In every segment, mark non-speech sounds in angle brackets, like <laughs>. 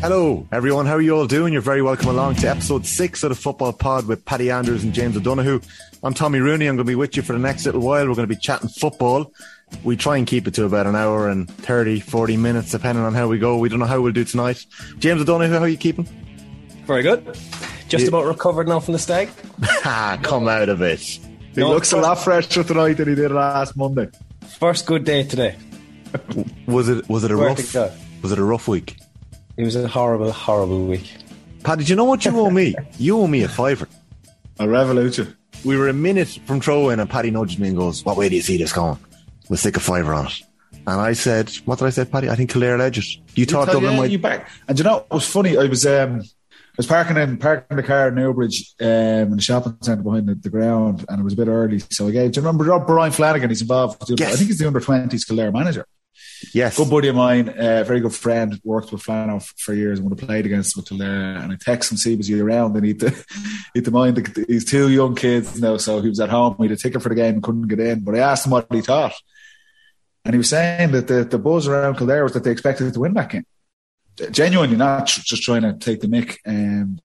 Hello, everyone. How are you all doing? You're very welcome along to episode six of the Football Pod with Paddy Andrews and James O'Donoghue. I'm Tommy Rooney. I'm going to be with you for the next little while. We're going to be chatting football. We try and keep it to about an hour and 30, 40 minutes, depending on how we go. We don't know how we'll do tonight. James O'Donoghue, how are you keeping? Very good. Just Yeah. about recovered now from the stag. <laughs> Ah, come out of it. He No, looks a lot fresher tonight than he did last Monday. First good day today. Was it was it a Swear rough was it a rough week? It was a horrible, horrible week. Paddy, do you know what you owe me? <laughs> You owe me a fiver. A revolution. We were a minute from throwing, and Paddy nudged me and goes, What way do you see this going? We'll stick a fiver on it. And I said, What did I say, Paddy? I think Kildare edge it. You thought Tell Dublin you, might you back. And you know, it was funny. I was um, I was parking in parking the car in Newbridge um, in the shopping centre behind the, the ground, and it was a bit early. So I gave. Do you remember Rob Brian Flanagan? He's involved. with the- Yes. I think he's the under twenties Kildare manager. Yes. Good buddy of mine, uh, very good friend. Worked with Flanagan f- for years and would have played against him with Kildare. And I text him, see was he around? And he'd, he'd to mind he's two young kids now, so he was at home. He had a ticket for the game couldn't get in. But I asked him what he thought, and he was saying that the, the buzz around Kildare was that they expected to win that game. Genuinely, not just trying to take the mick. Um,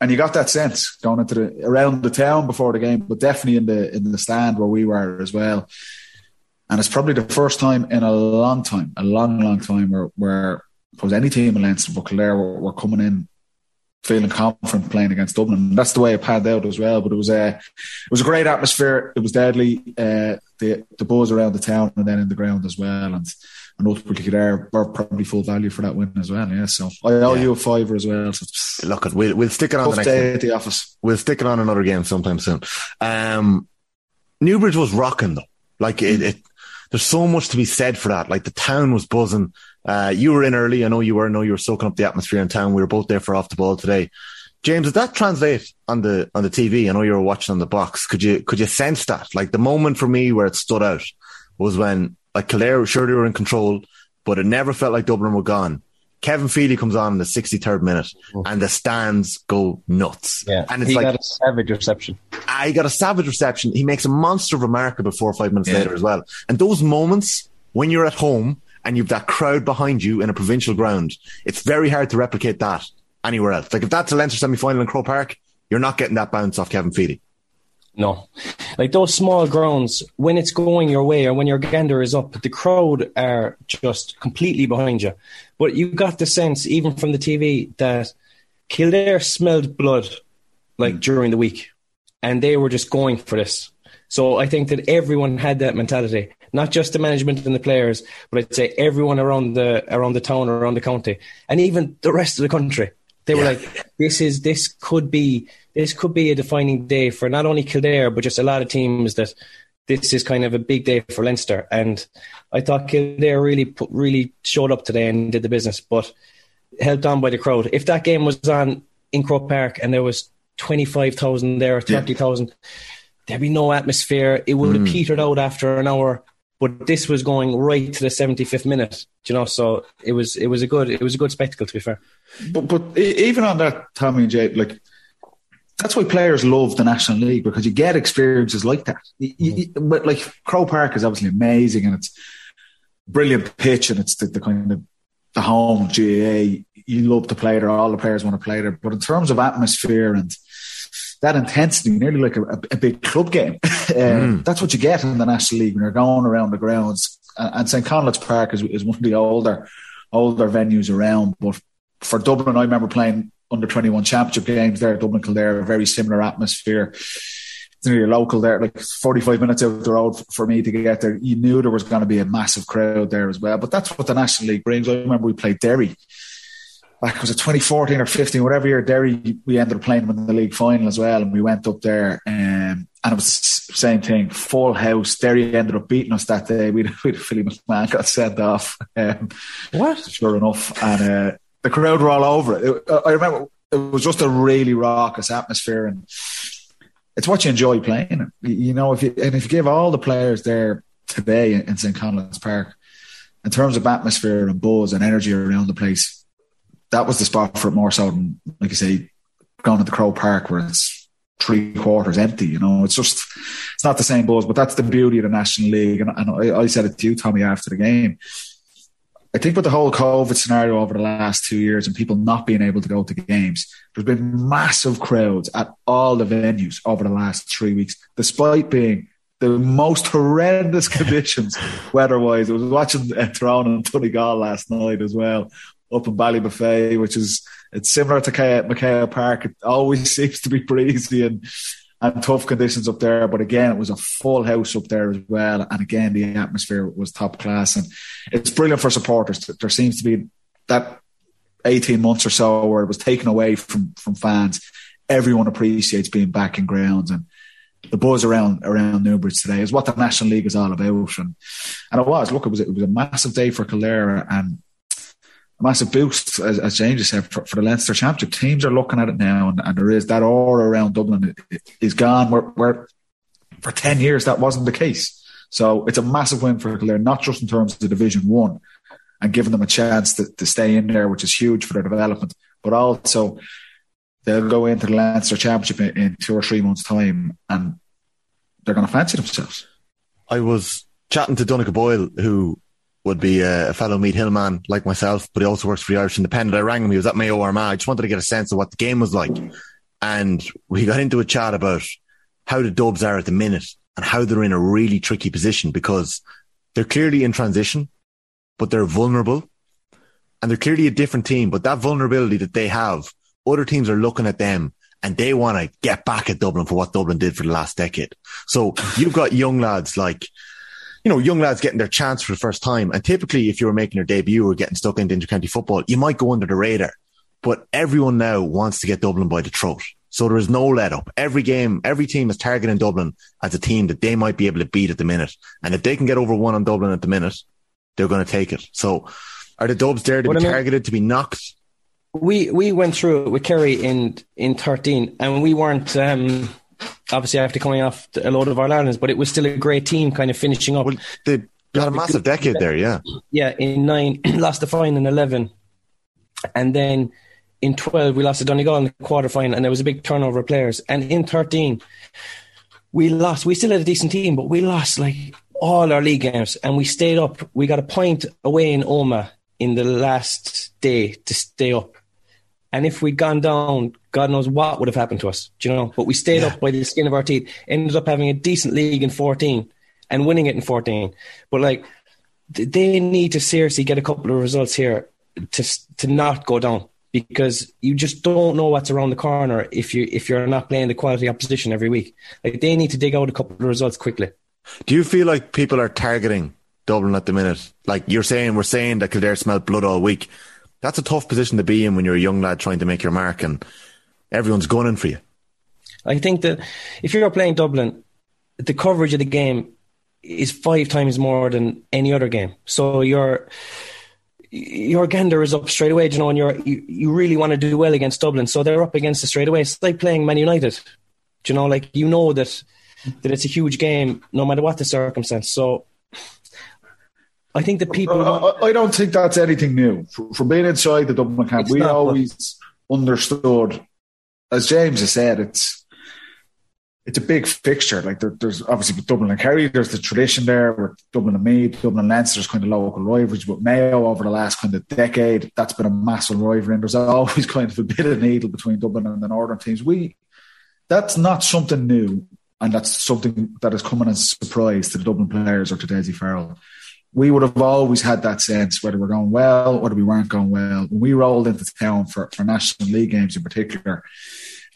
and you got that sense going into the around the town before the game, but definitely in the in the stand where we were as well. And it's probably the first time in a long time, a long, long time, where where was any team in Leinster but Kildare were, were coming in feeling confident playing against Dublin. And that's the way it panned out as well. But it was a it was a great atmosphere. It was deadly. Uh, the the buzz around the town and then in the ground as well. And and ultimately Kildare were probably full value for that win as well. Yeah. So I owe Yeah. you a fiver as well. So Look, we'll, we'll stick it on the next day at the office. We'll stick it on another game sometime soon. Um, Newbridge was rocking though. Like it, it, there's so much to be said for that. Like the town was buzzing. Uh, you were in early. I know you were. I know you were soaking up the atmosphere in town. We were both there for off the ball today. James, did that translate on the on the TV? I know you were watching on the box. Could you could you sense that? Like the moment for me where it stood out was when like Kildare sure they were in control, but it never felt like Dublin were gone. Kevin Feely comes on in the 63rd minute, mm. and the stands go nuts. Yeah. and it's he like got a savage reception. Ah, I got a savage reception. He makes a monster of a mark about four or five minutes Yeah. later as well. And those moments when you're at home and you've that crowd behind you in a provincial ground, it's very hard to replicate that anywhere else. Like if that's a Leinster semi final in Croke Park, you're not getting that bounce off Kevin Feely. No. Like those small grounds, when it's going your way or when your gander is up, the crowd are just completely behind you. But you got the sense, even from the TV, that Kildare smelled blood like mm. during the week and they were just going for this. So I think that everyone had that mentality, not just the management and the players, but I'd say everyone around the around the town, around the county, and even the rest of the country. They were like, "This is this could be this could be a defining day for not only Kildare but just a lot of teams that this is kind of a big day for Leinster." And I thought Kildare really put, really showed up today and did the business, but held on by the crowd. If that game was on in Croke Park and there was twenty five thousand there, or thirty thousand, there'd be no atmosphere. It would have hmm. petered out after an hour. But this was going right to the seventy fifth minute, you know. So it was it was a good it was a good spectacle to be fair. But but even on that, Tommy and Jay, like that's why players love the National League because you get experiences like that. You- you- you- but like Croke Park is obviously amazing and it's brilliant pitch and it's the, the kind of the home GAA. You love to play there. All the players want to play there. But in terms of atmosphere and that intensity, nearly like a, a, big club game. <laughs> um, That's what you get in the National League when you're going around the grounds. And, and St Conleth's Park is, is one of the older older venues around. But for Dublin, I remember playing under 21 championship games there, at Dublin Kildare, a very similar atmosphere. It's near your local there, like 45 minutes out the road for me to get there. You knew there was going to be a massive crowd there as well. But that's what the National League brings. I remember we played Derry back was it 2014 or 15, whatever year, Derry, we ended up playing them in the league final as well. And we went up there um, and it was the same thing, full house. Derry ended up beating us that day. <laughs> We had Philly McMahon got sent off. Um, What? sure enough. And uh, the crowd were all over it. it. Uh, I remember it was just a really raucous atmosphere and it's what you enjoy playing. You- know, if you, and if you give all the players there today in St. Conleth's Park, in terms of atmosphere and buzz and energy around the place, that was the spot for it more so than, like you say, going to the Croke Park where it's three quarters empty. You know, it's just, it's not the same buzz, but that's the beauty of the National League. And, and I, I said it to you, Tommy, after the game. I think with the whole COVID scenario over the last two years and people not being able to go to games, there's been massive crowds at all the venues over the last three weeks, despite being the most horrendous <laughs> conditions weather-wise. I was watching uh, <laughs> Tyrone and Donegal last night as well, up in Ballybofey, which is it's similar to McHale Park. It always <laughs> seems to be breezy and and tough conditions up there. But again, it was a full house up there as well. And again, the atmosphere was top class. And it's brilliant for supporters. There seems to be that 18 months or so where it was taken away from, from fans. Everyone appreciates being back in grounds and the buzz around around Newbridge today is what the National League is all about. And and it was, look, it was it was a massive day for Kildare and a massive boost, as, as James said, for, for, the Leinster Championship. Teams are looking at it now, and, and there is that aura around Dublin is gone. Where, where for ten years that wasn't the case. So it's a massive win for Kildare, not just in terms of Division One and giving them a chance to, to stay in there, which is huge for their development, but also they'll go into the Leinster Championship in, in two or three months' time, and they're going to fancy themselves. I was chatting to Donncha Boyle, who would be a, fellow Meath Hill man like myself, but he also works for the Irish Independent. I rang him. He was at Mayo Armagh. I just wanted to get a sense of what the game was like. And we got into a chat about how the Dubs are at the minute and how they're in a really tricky position because they're clearly in transition, but they're vulnerable and they're clearly a different team. But that vulnerability that they have, other teams are looking at them and they want to get back at Dublin for what Dublin did for the last decade. So you've got young lads like you know, young lads getting their chance for the first time. And typically, if you were making your debut or getting stuck into intercounty football, you might go under the radar. But everyone now wants to get Dublin by the throat. So there is no let up. Every game, every team is targeting Dublin as a team that they might be able to beat at the minute. And if they can get over one on Dublin at the minute, they're going to take it. So are the Dubs there to what be I mean, targeted, to be knocked? We we went through it with Kerry in in 13 and we weren't um, obviously after coming off a load of All Irelands, but it was still a great team kind of finishing up. Well, they had a massive decade there, yeah. Yeah, in nine, <clears throat> lost the final in 11. And then in 12, we lost to Donegal in the quarter final, and there was a big turnover of players. And in 13, we lost. We still had a decent team, but we lost like all our league games, and we stayed up. We got a point away in Omagh in the last day to stay up. And if we'd gone down, God knows what would have happened to us, do you know? But we stayed yeah. up by the skin of our teeth, ended up having a decent league in 14 and winning it in 14. But like, they need to seriously get a couple of results here to to not go down because you just don't know what's around the corner if you if you're not playing the quality opposition every week. Like they need to dig out a couple of results quickly. Do you feel like people are targeting Dublin at the minute? Like you're saying, we're saying that Kildare smelled blood all week that's a tough position to be in when you're a young lad trying to make your mark and everyone's gunning for you. I think that if you're playing Dublin, the coverage of the game is five times more than any other game. So your your gander is up straight away, you know, and you're you, you really want to do well against Dublin. So they're up against it straight away. It's like playing Man United. You know, like you know that that it's a huge game no matter what the circumstance. So I think the people. Uh, I, I, don't think that's anything new. From being inside the Dublin camp, we not, always understood, as James has said, it's it's a big fixture. Like there, there's obviously with Dublin and Kerry, there's the tradition there with Dublin and Meath, Dublin and Leinster's kind of local rivalries. But Mayo over the last kind of decade, that's been a massive rivalry. And there's <laughs> always kind of a bit of needle between Dublin and the northern teams. We that's not something new, and that's something that is coming as a surprise to the Dublin players or to Dessie Farrell we would have always had that sense whether we're going well, whether we weren't going well. When we rolled into town for, for National League games in particular,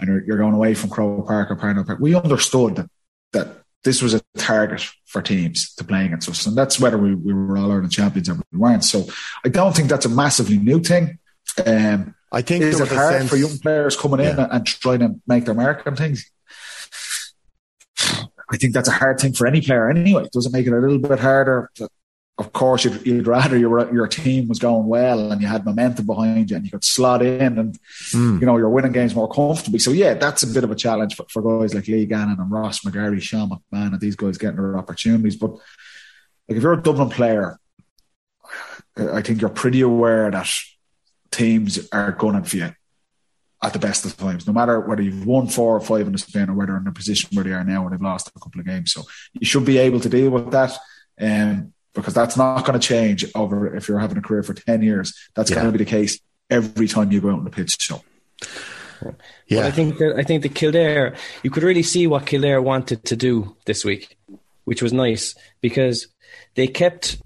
and you're, you're going away from Croke Park or Parnell Park, we understood that, that this was a target for teams to play against us. And that's whether we, we were all Ireland champions or we weren't. So I don't think that's a massively new thing. Um, I think is it hard sense, for young players coming yeah. in and, and trying to make their mark on things? I think that's a hard thing for any player anyway. Does it make it a little bit harder of course, you'd, you'd, rather your your team was going well and you had momentum behind you and you could slot in and mm. you know you're winning games more comfortably. So yeah, that's a bit of a challenge for, for guys like Lee Gannon and Ross McGarry, Sean McMahon, and these guys getting their opportunities. But like if you're a Dublin player, I think you're pretty aware that teams are gunning for you at the best of times, no matter whether you've won four or five in the Spain or whether in the position where they are now or they've lost a couple of games. So you should be able to deal with that. Um, because that's not going to change over if you're having a career for 10 years. That's Yeah. going to be the case every time you go out on the pitch. So, Yeah. But I think that I think the Kildare, you could really see what Kildare wanted to do this week, which was nice because they kept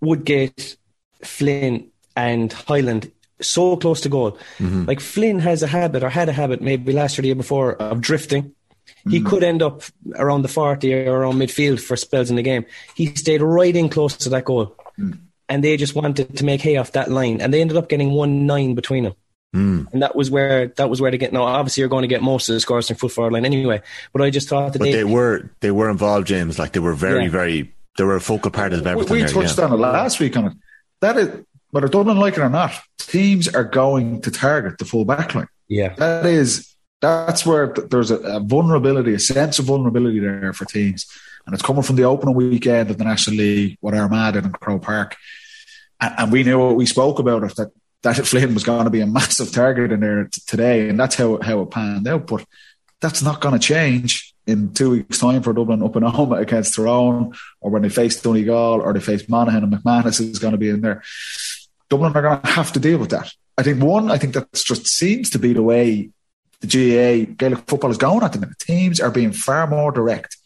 Woodgate, Flynn, and Hyland so close to goal. Mm-hmm. Like Flynn has a habit, or had a habit, maybe last year, the year before, of drifting. He mm. could end up around the forty or around midfield for spells in the game. He stayed right in close to that goal, mm. and they just wanted to make hay off that line, and they ended up getting one nine between them mm. and that was where that was where they get. Now, obviously, you're going to get most of the scores in full forward line anyway. But I just thought that but they, they were they were involved, James. Like they were very, Yeah. very they were a focal part of we, everything. we there, touched yeah. on it last week on it. That is, whether Dublin like it or not, teams are going to target the full back line. yeah, That is, that's where th- there's a, a vulnerability, a sense of vulnerability there for teams. And it's coming from the opening weekend of the National League, what Armagh did in Croke Park. And, and we knew what we spoke about it, that, that <laughs> Flynn was going to be a massive target in there t- today. And that's how, how it panned out. But that's not going to change in two weeks' time for Dublin up and home against Tyrone, or when they face Donegal, or they face Monaghan and McManus is going to be in there. Dublin are going to have to deal with that. I think one, I think that just seems to be the way the GAA Gaelic football is going at the minute. Teams are being far more direct.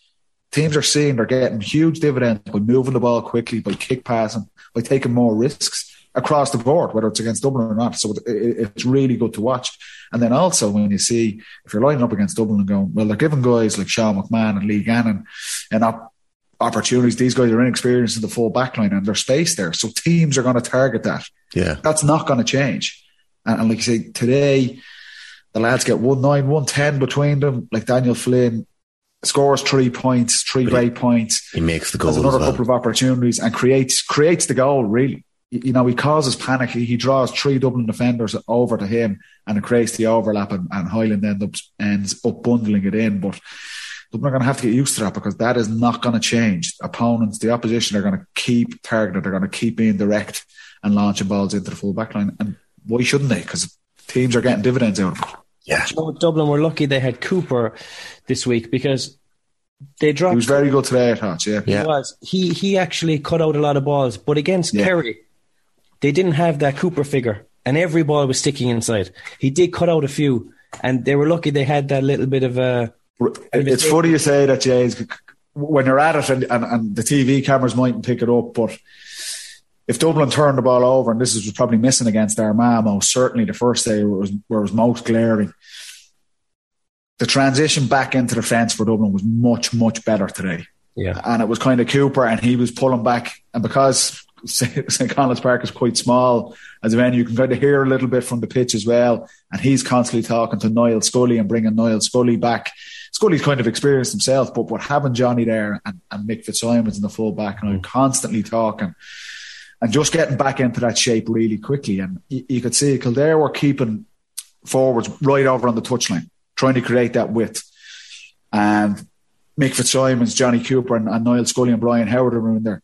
Teams are seeing they're getting huge dividends by moving the ball quickly, by kick passing, by taking more risks across the board, whether it's against Dublin or not. So it, it, it's really good to watch. And then also when you see if you're lining up against Dublin and going, well, they're giving guys like Sean McMahon and Lee Gannon and op- opportunities. These guys are inexperienced in the full back line and there's space there. So teams are going to target that Yeah. that's not going to change. And, and like you say, today the lads get one nine, one ten between them. Like Daniel Flynn scores three points, three great points, He makes the goal has as another well. couple of opportunities, and creates creates the goal. Really, you know, he causes panic. He, he draws three Dublin defenders over to him, and it creates the overlap. And, and Hyland ends up ends up bundling it in, but. Dublin are going to have to get used to that because that is not going to change. Opponents, the opposition, are going to keep targeted. They're going to keep being direct and launching balls into the full back line. And why shouldn't they? Because teams are getting dividends out of it. Yeah. You know, Dublin were lucky they had Cooper this week because they dropped. He was very good today, I thought. Yeah. Yeah. He was. He he actually cut out a lot of balls, but against Yeah. Kerry, they didn't have that Cooper figure, and every ball was sticking inside. He did cut out a few, and they were lucky they had that little bit of a. It's funny you say that, Jays, when you're at it and, and, and the TV cameras mightn't pick it up, but if Dublin turned the ball over, and this is was probably missing against Armagh, most certainly the first day where it was, where it was most glaring, the transition back into the fence for Dublin was much, much better today. Yeah, and it was kind of Cooper, and he was pulling back. And because <laughs> St. Conleth's Park is quite small as a venue, you can kind of hear a little bit from the pitch as well. And he's constantly talking to Niall Scully and bringing Niall Scully back. Scully's kind of experienced himself, but what having Johnny there and, and Mick Fitzsimons in the full back and I'm mm. constantly talking and just getting back into that shape really quickly. And you, you could see Kildare were keeping forwards right over on the touchline, trying to create that width. And Mick Fitzsimons, Johnny Cooper, and, and Niall Scully and Brian Howard were in there.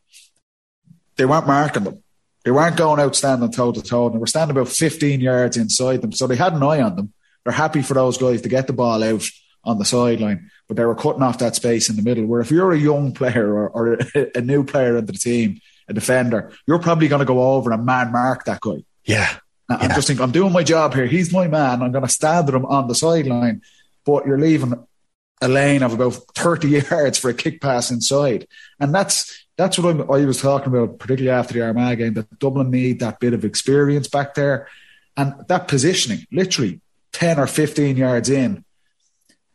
They weren't marking them. They weren't going out standing toe to toe. And they were standing about 15 yards inside them. So they had an eye on them. They're happy for those guys to get the ball out on the sideline, but they were cutting off that space in the middle. Where if you're a young player or, or a, <laughs> a new player into the team, a defender, you're probably going to go over and man mark that guy. Yeah. I- I'm just thinking, I'm doing my job here. He's my man. I'm going to stand with him on the sideline, but you're leaving a lane of about 30 <laughs> yards for a kick pass inside. And that's that's what I'm, I was talking about, particularly after the Armagh game, that Dublin need that bit of experience back there. And that positioning, literally 10 or 15 yards in,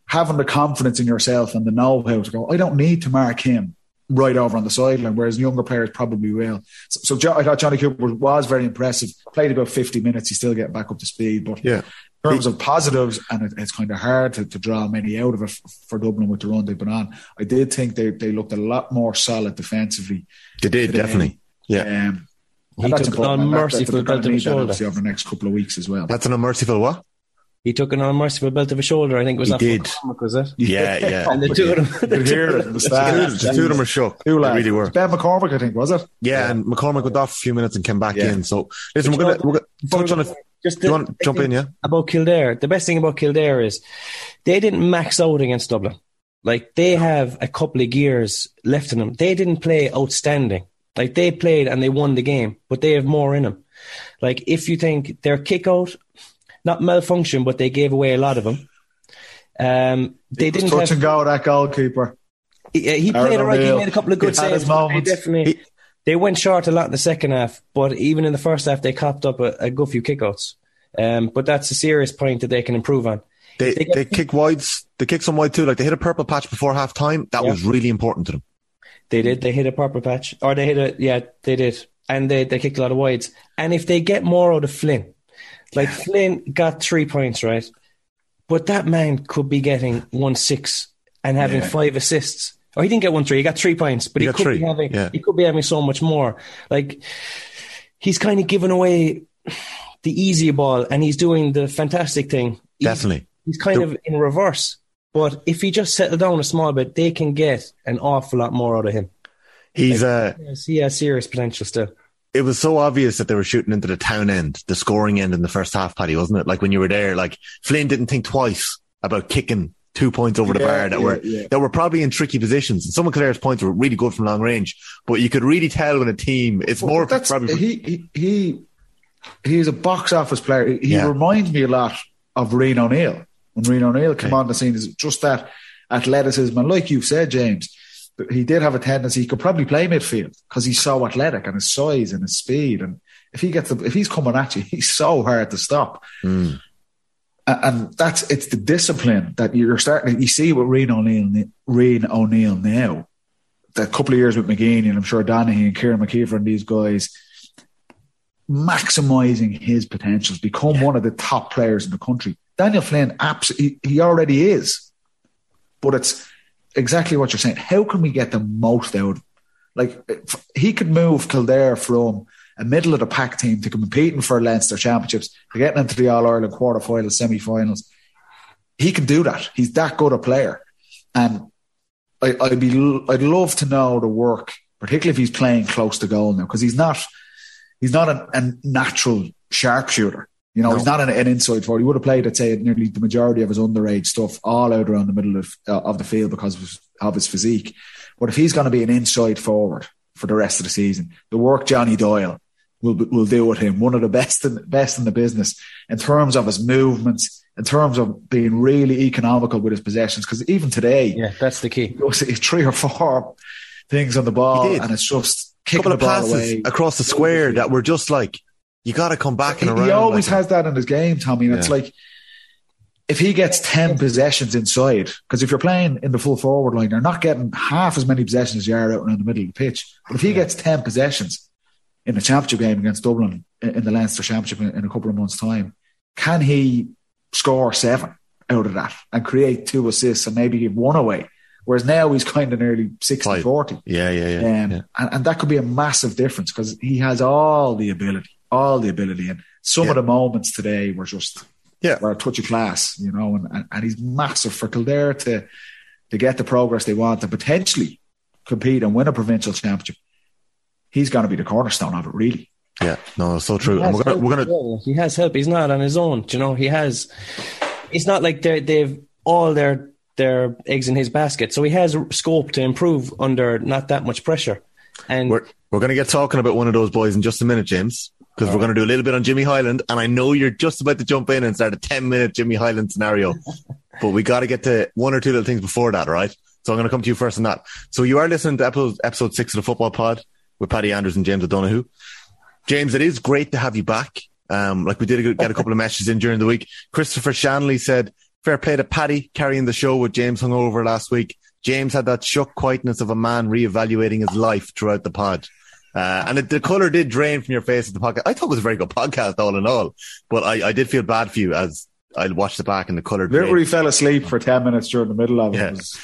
having the confidence in yourself and the know how to go, I don't need to mark him right over on the sideline, whereas younger players probably will. So, so Jo- I thought Johnny Cooper was very impressive. Played about 50 minutes. He's still getting back up to speed. But Yeah. in terms of positives, and it, it's kind of hard to, to draw many out of it f- for Dublin with the run they've been on. I did think they, they looked a lot more solid defensively. They did, today. definitely. Yeah. Um, he and that's took an important, and that- that- unmerciful they're gonna belt of need his that shoulder. over the next couple of weeks as well. That's an unmerciful what? He took an unmerciful belt of his shoulder. I think it was He off did. McCormick, was it? Yeah, <laughs> yeah. And the two of them. You could hear it the The stand. two, the two of them are shook. They Two lads. really were. Ben McCormick, I think, was it? Yeah, and McCormick went off a few minutes and came back Yeah. in. So listen, we're gonna we're gonna touch on it. Just Do you want to jump in? Yeah. about Kildare, the best thing about Kildare is they didn't max out against Dublin. Like they have a couple of gears left in them. They didn't play outstanding. Like they played and they won the game, but they have more in them. Like if you think their kick out, not malfunction, but they gave away a lot of them. Um, they didn't touch have, and go that goalkeeper. He, he played alright. He made a couple of good He saves. They definitely they went short a lot in the second half, but even in the first half, they copped up a, a good few kickouts. Um, but that's a serious point that they can improve on. They They get- they kick wides. They kick some wide too. Like they hit a purple patch before half time. That Yeah. was really important to them. They did. They hit a purple patch, or they hit a yeah, they did, and they they kicked a lot of wides. And if they get more out of Flynn, like Flynn got three points right, but that man could be getting one six and having Yeah. five assists. Or he didn't get one three. He got three points, but He he, could three, be having yeah. he could be having so much more. Like he's kind of giving away the easy ball, and he's doing the fantastic thing. Definitely. he's kind The- of in reverse. But if he just settled down a small bit, they can get an awful lot more out of him. He's uh Yes, he has serious potential still. It was so obvious that they were shooting into the town end, the scoring end in the first half, Paddy, wasn't it? Like when you were there, like Flynn didn't think twice about kicking two points over the Yeah, bar that yeah, were yeah. that were probably in tricky positions. And some of Claire's points were really good from long range, but you could really tell when a team it's Well, more that's probably he, he he he's a box office player. He reminds me a lot of Rian O'Neill when Rian O'Neill came on the scene. Is just that athleticism, and like you've said, James, he did have a tendency. He could probably play midfield because he's so athletic and his size and his speed. And if he gets the, if he's coming at you, <laughs> he's so hard to stop. Mm. And that's it's the discipline that you're starting. You see with Rian O'Neill, Rian O'Neill now. The couple of years with McGeeney, and I'm sure Donaghy and Kieran McKeever and these guys maximizing his potentials, become one of the top players in the country. Daniel Flynn, absolutely, he already is, but it's exactly what you're saying. How can we get the most out? Like he could move Kildare from a middle of the pack team to competing for Leinster championships, to getting into the All Ireland quarterfinals, semi-finals. He can do that. He's that good a player, and I, I'd be I'd love to know the work, particularly if he's playing close to goal now, because he's not he's not a, a natural sharpshooter. You know, No. he's not an, an inside forward. He would have played, I'd say, nearly the majority of his underage stuff all out around the middle of uh, of the field because of his, of his physique. But if he's going to be an inside forward for the rest of the season, the work Johnny Doyle will will do with him, one of the best in, best in the business in terms of his movements, in terms of being really economical with his possessions. Because even today, Yeah, that's the key. you'll three or four things on the ball, and it's just A kicking couple the of ball passes away. across the square that were just like you got to come back He, and he around. always like, has that in his game, Tommy. And it's like if he gets ten possessions inside, because if you're playing in the full forward line, you're not getting half as many possessions as you are out in the middle of the pitch. But if he gets ten possessions in the championship game against Dublin in the Leinster Championship in, in a couple of months' time, can he score seven out of that and create two assists and maybe give one away? Whereas now he's kind of nearly 60 40. Yeah, yeah, yeah. Um, yeah. and, and that could be a massive difference because he has all the ability, all the ability. And some Yeah. of the moments today were just Yeah. were a touch of class, you know, and, and, and he's massive for Kildare to to get the progress they want to potentially compete and win a provincial championship. He's going to be the cornerstone of it, really. Yeah, no, it's so true. And we're gonna, we're gonna, well. He has help. He's not on his own. do You know, he has. It's not like they they've all their their eggs in his basket. So he has scope to improve under not that much pressure. And we're we're gonna get talking about one of those boys in just a minute, James, because we're gonna do a little bit on Jimmy Hyland, and I know you're just about to jump in and start a ten minute Jimmy Hyland scenario, <laughs> but we got to get to one or two little things before that, right? So I'm gonna come to you first on that. So you are listening to episode episode six of the Football Pod with Paddy Andrews and James O'Donoghue. James, it is great to have you back. Um, like we did get a couple of messages in during the week. Christopher Shanley said, fair play to Paddy carrying the show with James hungover last week. James had that shook quietness of a man reevaluating his life throughout the pod. Uh, and it, the color did drain from your face at the podcast. I thought it was a very good podcast all in all, but I, I did feel bad for you as I watched it back and the color drained. Literally fell asleep for 10 minutes during the middle of it. Yeah. It was-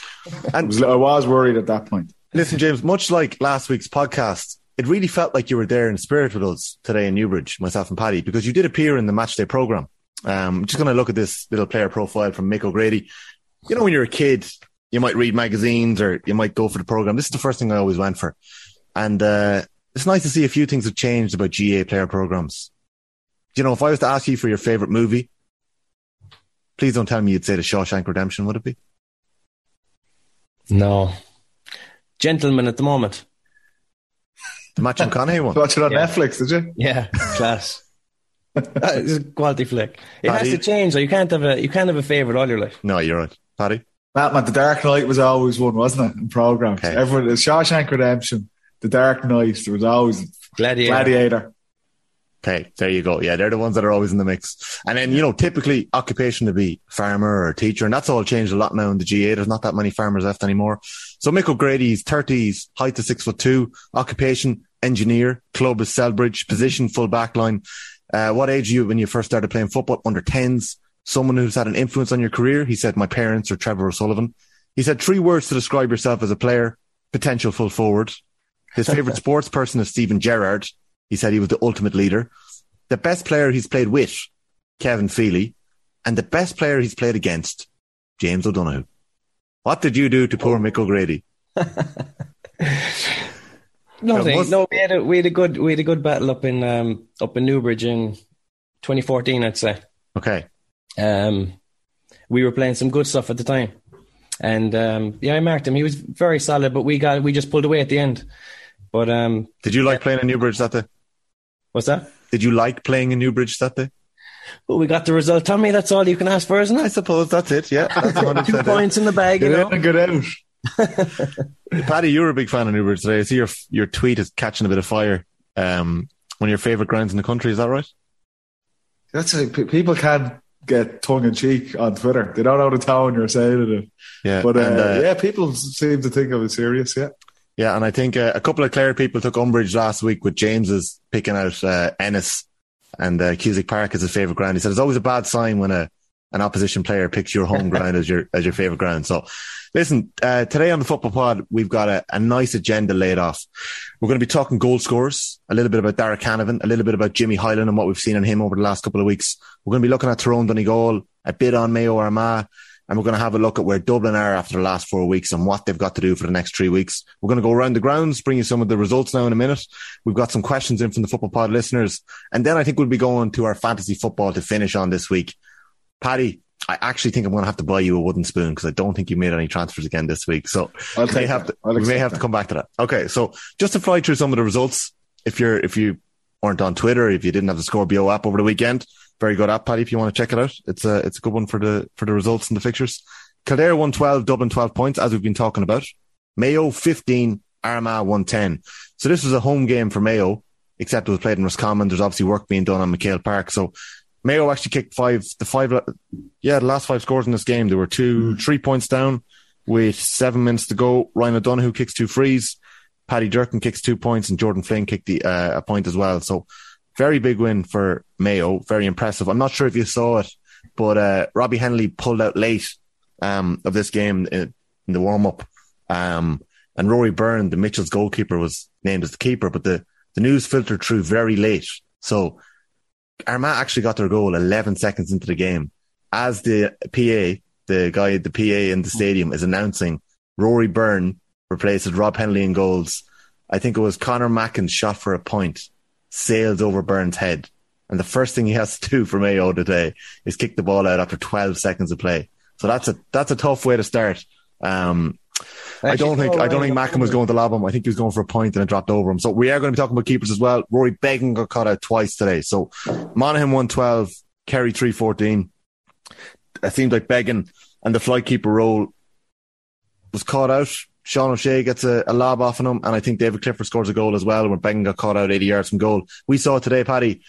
And- it was- I was worried at that point. Listen, James, much like last week's podcast, it really felt like you were there in spirit with us today in Newbridge, myself and Paddy, because you did appear in the matchday program. Um, I'm just going to look at this little player profile from Mick O'Grady. You know, when you're a kid, you might read magazines or you might go for the program. This is the first thing I always went for. And, uh, it's nice to see a few things have changed about GAA player programs. You know, if I was to ask you for your favorite movie, please don't tell me you'd say The Shawshank Redemption, would it be? no, Gentlemen at the moment. The match on Conahey one. <laughs> Watch it on Yeah. Netflix, did you? Yeah, class. <laughs> it's a quality flick. It has to change. though. You can't have a you can't have a favorite all your life. No, you're right. Paddy? Batman, The Dark Knight was always one, wasn't it? In programs. Okay. Everyone, the Shawshank Redemption, The Dark Knight, there was always Gladiator. Gladiator. Okay, there you go. Yeah, they're the ones that are always in the mix. And then, you know, typically occupation to be farmer or teacher, and that's all changed a lot now in the GAA. There's not that many farmers left anymore. So Mick O'Grady, he's 30s, height to six foot two, occupation, engineer, club is Celbridge, position, full back line. Uh, what age are you when you first started playing football? Under 10s. Someone who's had an influence on your career? He said, my parents or Trevor O'Sullivan. He said three words to describe yourself as a player, potential full forward. His favorite sports person is Steven Gerrard. He said he was the ultimate leader. The best player he's played with, Kevin Feely, and the best player he's played against, James O'Donoghue. What did you do to poor Mick O'Grady? <laughs> Nothing. No, we had a we had a good we had a good battle up in um up in Newbridge in 2014, I'd say. Okay. Um, we were playing some good stuff at the time, and um, yeah, I marked him. He was very solid, but we got we just pulled away at the end. But um, Did you like playing in Newbridge that day? what's that? Did you like playing in Newbridge that day? Well, we got the result. Tommy, that's all you can ask for, isn't it? I suppose that's it. Yeah. That's <laughs> Two points in the bag, you Get know. in get out. <laughs> Paddy, you're a big fan of Newbridge today. I see your, your tweet is catching a bit of fire. Um, one of your favorite grounds in the country. Is that right? That's a, people can get tongue in cheek on Twitter. They don't know the tone you're saying it. in. Yeah. But uh, and, uh, yeah, people seem to think of it serious. Yeah. Yeah, and I think uh, a couple of Clare people took umbrage last week with James's picking out uh, Ennis and uh, Cusack Park as his favourite ground. He said it's always a bad sign when a an opposition player picks your home <laughs> ground as your as your favourite ground. So, listen, uh, today on the Football Pod, we've got a, a nice agenda laid off. We're going to be talking goal scorers, a little bit about Darragh Canavan, a little bit about Jimmy Hyland and what we've seen on him over the last couple of weeks. We're going to be looking at Tyrone Donegal, a bit on Mayo Armagh, and we're going to have a look at where Dublin are after the last four weeks and what they've got to do for the next three weeks. We're going to go around the grounds, bring you some of the results now in a minute. We've got some questions in from the Football Pod listeners. And then I think we'll be going to our fantasy football to finish on this week. Paddy, I actually think I'm going to have to buy you a wooden spoon because I don't think you made any transfers again this week. So I'll we may have to, we may have to come back to that. Okay. So just to fly through some of the results, if you're, if you weren't on Twitter, if you didn't have the Score BO app over the weekend, very good app, Paddy, if you want to check it out. It's a, it's a good one for the, for the results and the fixtures. Kildare won 12, Dublin 12 points, as we've been talking about. Mayo 15, Armagh 110. So this was a home game for Mayo, except it was played in Roscommon. There's obviously work being done on McHale Park. So Mayo actually kicked five, the five, yeah, the last five scores in this game. There were two, three points down with seven minutes to go. Ryan O'Donoghue kicks two frees. Paddy Durcan kicks two points and Jordan Flynn kicked the, uh, a point as well. So very big win for Mayo. Very impressive. I'm not sure if you saw it, but, uh, Robbie Hennelly pulled out late, um, of this game in, in the warm up. Um, and Rory Byrne, the Mitchels' goalkeeper, was named as the keeper, but the, the news filtered through very late. So Armagh actually got their goal 11 seconds into the game. As the PA, the guy at the PA in the stadium is announcing Rory Byrne replaces Rob Hennelly in goals. I think it was Connor Mackin's shot for a point sails over Burns' head. And the first thing he has to do for Mayo today is kick the ball out after 12 seconds of play. So that's a, that's a tough way to start. Um, I don't think I don't think Mackin was going to lob him. I think he was going for a point and it dropped over him. So we are going to be talking about keepers as well. Rory Beggan got caught out twice today. So Monaghan one twelve, Kerry three fourteen. It seemed like Beggan and the flight keeper role was caught out. Sean O'Shea gets a, a lob off on him, and I think David Clifford scores a goal as well when Beggan got caught out 80 yards from goal. We saw it today, Paddy.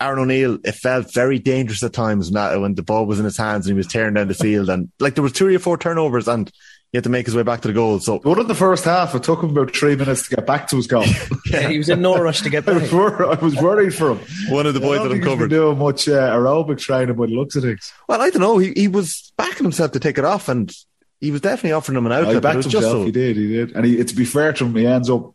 Aaron O'Neill, it felt very dangerous at times when, when the ball was in his hands and he was tearing down the field. And like there was two or four turnovers and he had to make his way back to the goal. So One in the first half, it took him about three minutes to get back to his goal. <laughs> Yeah, he was in no rush to get I, back. was wor- I was worried for him. one of the I boys don't that I'm he's been covered. doing much uh, aerobic training by the looks of things. Well, I don't know. He, he was backing himself to take it off and he was definitely offering him an Oh, he outlet. but it backed was himself. just so, He did. He did. And he, to be fair to him, he ends up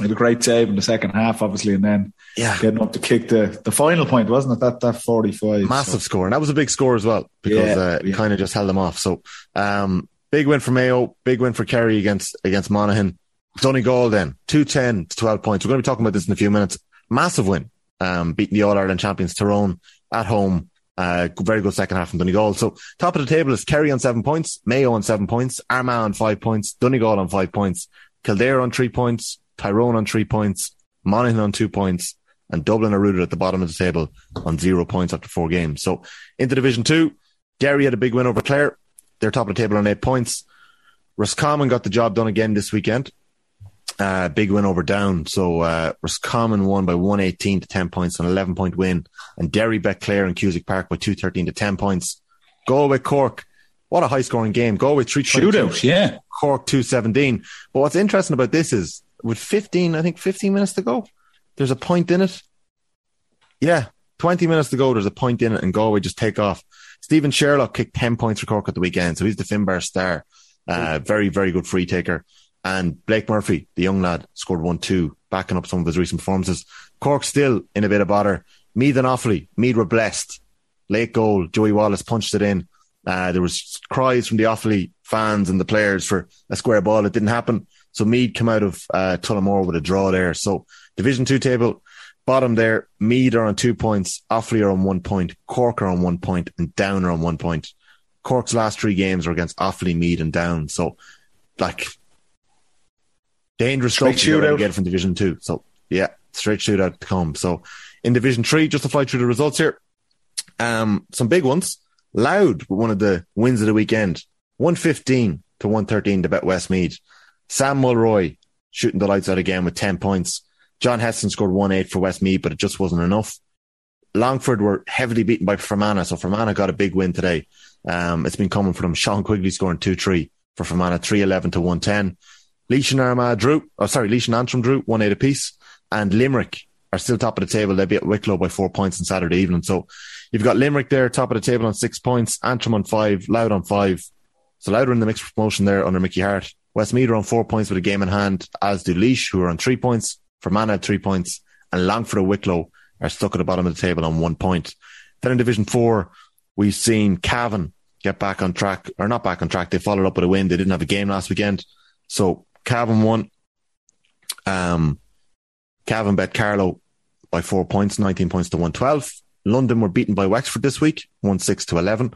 with a great save in the second half, obviously, and then yeah, getting up to kick the, the final point, wasn't it? That that forty five. massive score. And that was a big score as well because Yeah, uh, it yeah. kind of just held them off. So, um, big win for Mayo, big win for Kerry against, against Monaghan. Donegal then, 210 to 12 points. We're going to be talking about this in a few minutes. Massive win, um, beating the All Ireland champions Tyrone at home. Uh, very good second half from Donegal. So top of the table is Kerry on seven points, Mayo on seven points, Armagh on five points, Donegal on five points, Kildare on three points, Tyrone on three points, Monaghan on two points, and Dublin are rooted at the bottom of the table on zero points after four games. So into Division Two, Derry had a big win over Clare. They're top of the table on eight points. Roscommon got the job done again this weekend. Uh, big win over Down. So uh, Roscommon won by 118 to 10 points, an 11 point win. And Derry bet Clare in Cusack Park by 213 to 10 points. Galway Cork. What a high scoring game. Galway 3 Shootout, yeah. Cork 217. But what's interesting about this is with 15, I think 15 minutes to go, there's a point in it. Yeah, 20 minutes to go, there's a point in it, and Galway just take off. Stephen Sherlock kicked 10 points for Cork at the weekend, so he's the Finbar star. Uh, very, very good free taker. And Blake Murphy, the young lad, scored 1 2, backing up some of his recent performances. Cork still in a bit of bother. Meath and Offaly, Meath were blessed. Late goal, Joey Wallace punched it in. Uh, there was cries from the Offaly fans and the players for a square ball. It didn't happen. So Meath come out of uh, Tullamore with a draw there. So Division Two table, bottom there. Meath are on two points. Offaly are on one point. Cork are on one point, and Down are on one point. Cork's last three games are against Offaly, Meath, and Down. So, like, dangerous Straight shootout. get from Division Two. So, yeah, straight shootout to come. So, in Division Three, just to fly through the results here, um, some big ones. Louth were one of the wins of the weekend. 115 to 113 to bet Westmeath. Sam Mulroy shooting the lights out again with 10 points. John Heslin scored 1-8 for Westmeath, but it just wasn't enough. Longford were heavily beaten by Fermanagh, so Fermanagh got a big win today. Um, it's been coming for them. Sean Quigley scoring 2-3 for Fermanagh, 3-11 to 110. Laois and Armagh drew, oh sorry, Laois and Antrim drew, 1-8 apiece. And Limerick are still top of the table. They beat Wicklow by four points on Saturday evening. So you've got Limerick there, top of the table on six points, Antrim on five, Louth on five. So Louth are in the mix for promotion there under Mickey Harte. Westmeath are on four points with a game in hand, as do Laois, who are on three points. Fermanagh three points, and Longford and Wicklow are stuck at the bottom of the table on one point. Then in Division Four, we've seen Cavan get back on track, or not back on track. They followed up with a win. They didn't have a game last weekend, so Cavan won. Um, Cavan bet Carlow by four points, 19 points to 112. London were beaten by Wexford this week, 1 6 to 11.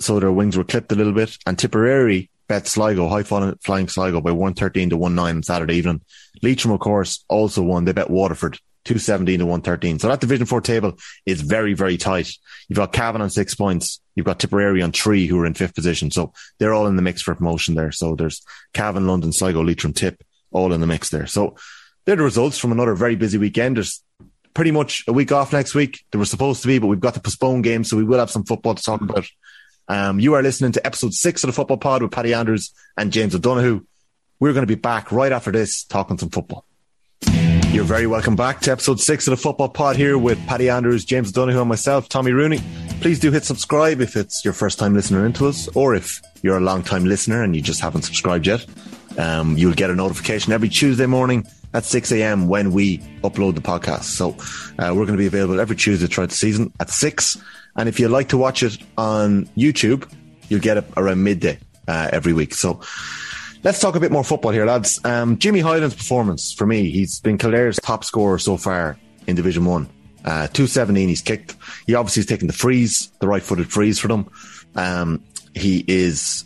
So their wings were clipped a little bit. And Tipperary bet Sligo, high flying, Sligo by 113 to 1 9 on Saturday evening. Leitrim, of course, also won. They bet Waterford 217 to 113. So that Division 4 table is very, very tight. You've got Cavan on six points. You've got Tipperary on three who are in fifth position. So they're all in the mix for promotion there. So there's Cavan, London, Sligo, Leitrim, Tip, all in the mix there. So they're the results from another very busy weekend. There's pretty much a week off next week. There was supposed to be, but we've got to postpone game. so we will have some football to talk about. Um, you are listening to episode six of the Football Pod with Paddy Andrews and James O'Donoghue. We're going to be back right after this talking some football. You're very welcome back to episode six of the Football Pod here with Paddy Andrews, James O'Donoghue, and myself, Tommy Rooney. Please do hit subscribe if it's your first time listening into us, or if you're a long time listener and you just haven't subscribed yet. Um, you'll get a notification every Tuesday morning at 6 a.m. when we upload the podcast. So uh, we're going to be available every Tuesday throughout the season at 6. And if you like to watch it on YouTube, you'll get it around midday uh, every week. So let's talk a bit more football here, lads. Um, Jimmy Hyland's performance for me, he's been Kildare's top scorer so far in Division 1. Uh, 217 he's kicked. He obviously has taken the frees, the right footed frees for them. Um, he is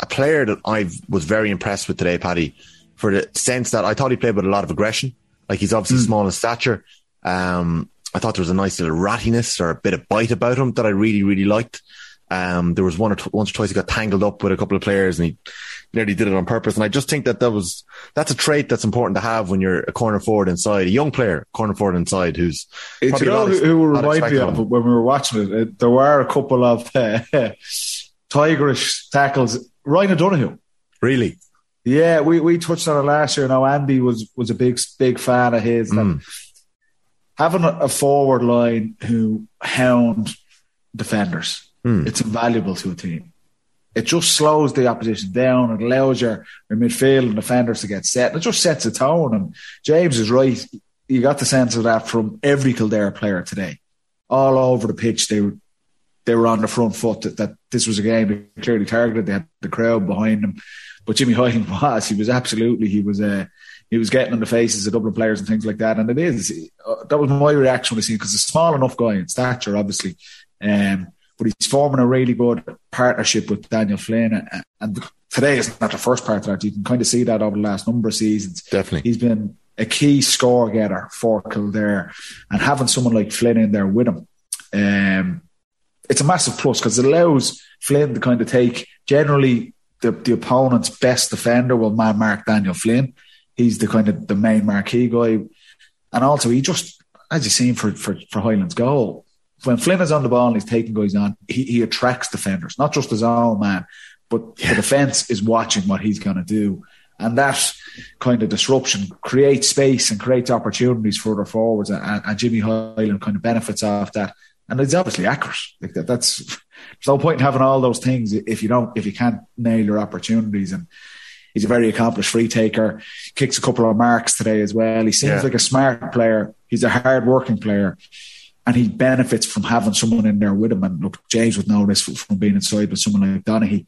a player that I was very impressed with today, Paddy, for the sense that I thought he played with a lot of aggression. Like he's obviously small in stature. Um, I thought there was a nice little rattiness or a bit of bite about him that I really, really liked. Um, there was one or t- once or twice he got tangled up with a couple of players and he nearly did it on purpose. And I just think that that was, that's a trait that's important to have when you're a corner forward inside, a young player, corner forward inside who's probably you know who, remind me of when we were watching it? Uh, There were a couple of uh, <laughs> tigerish tackles. Ryan O'Donoghue. Really? Yeah, we, we touched on it last year. Now Andy was was a big big fan of his. Mm. Having a, a forward line who hound defenders, Mm. it's invaluable to a team. It just slows the opposition down. It allows your, your midfield and defenders to get set. It just sets a tone. And James is right. You got the sense of that from every Kildare player today. All over the pitch, they were they were on the front foot that, that this was a game they clearly targeted. They had the crowd behind them. But Jimmy <laughs> Hyland was. He was absolutely. He was. Uh, he was getting on the faces of Dublin players and things like that. And it is. Uh, that was my reaction I seen because a small enough guy in stature, obviously. Um, but he's forming a really good partnership with Daniel Flynn. And- And today is not the first part of that. You can kind of see that over the last number of seasons. Definitely. He's been a key score getter for Kildare, and having someone like Flynn in there with him, um, it's a massive plus because it allows Flynn to kind of take generally the, the opponent's best defender will man mark Daniel Flynn. He's the kind of the main marquee guy. And also he just as you've seen for, for, for Hyland's goal, when Flynn is on the ball and he's taking guys on, he, he attracts defenders, not just his own man, but yeah. the defense is watching what he's going to do. And that kind of disruption creates space and creates opportunities for further forwards. And, and Jimmy Hyland kind of benefits off that. And it's obviously accurate. Like that, that's there's no point in having all those things if you don't if you can't nail your opportunities. And he's a very accomplished free taker. Kicks a couple of marks today as well. He seems yeah. like a smart player. He's a hard working player. And he benefits from having someone in there with him. And look, James would know this from being inside with someone like Donaghy.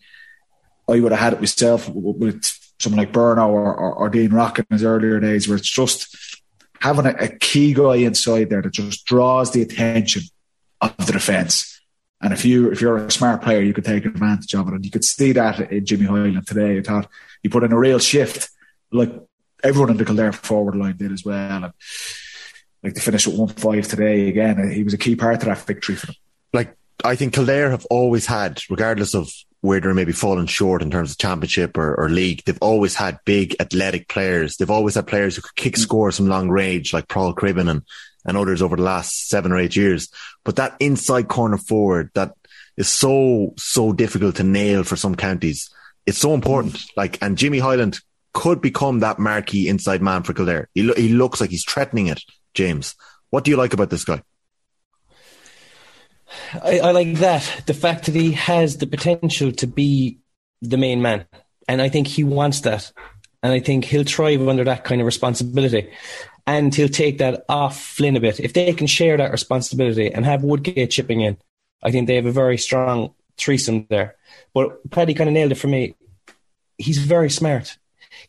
I would have had it myself with someone like Burno or, or, or Dean Rock in his earlier days, where it's just having a, a, key guy inside there that just draws the attention of the defence. And if you if you're a smart player, you could take advantage of it. And you could see that in Jimmy Hyland today. I thought he put in a real shift, like everyone in the Kildare forward line did as well. And like to finish at one five today again, he was a key part of that victory for them. Like I think Kildare have always had, regardless of where they're maybe falling short in terms of championship or, or, league, they've always had big athletic players. They've always had players who could kick mm. scores from long range, like Paul Cribbin and, and others over the last seven or eight years. But that inside corner forward that is so, so difficult to nail for some counties. It's so important. Mm. Like, and Jimmy Hyland could become that marquee inside man for Kildare. He, lo- he looks like he's threatening it, James. What do you like about this guy? I, I, like that. The fact that he has the potential to be the main man. And I think he wants that. And I think he'll thrive under that kind of responsibility. And he'll take that off Flynn a bit. If they can share that responsibility and have Woodgate chipping in, I think they have a very strong threesome there. But Paddy kind of nailed it for me. He's very smart.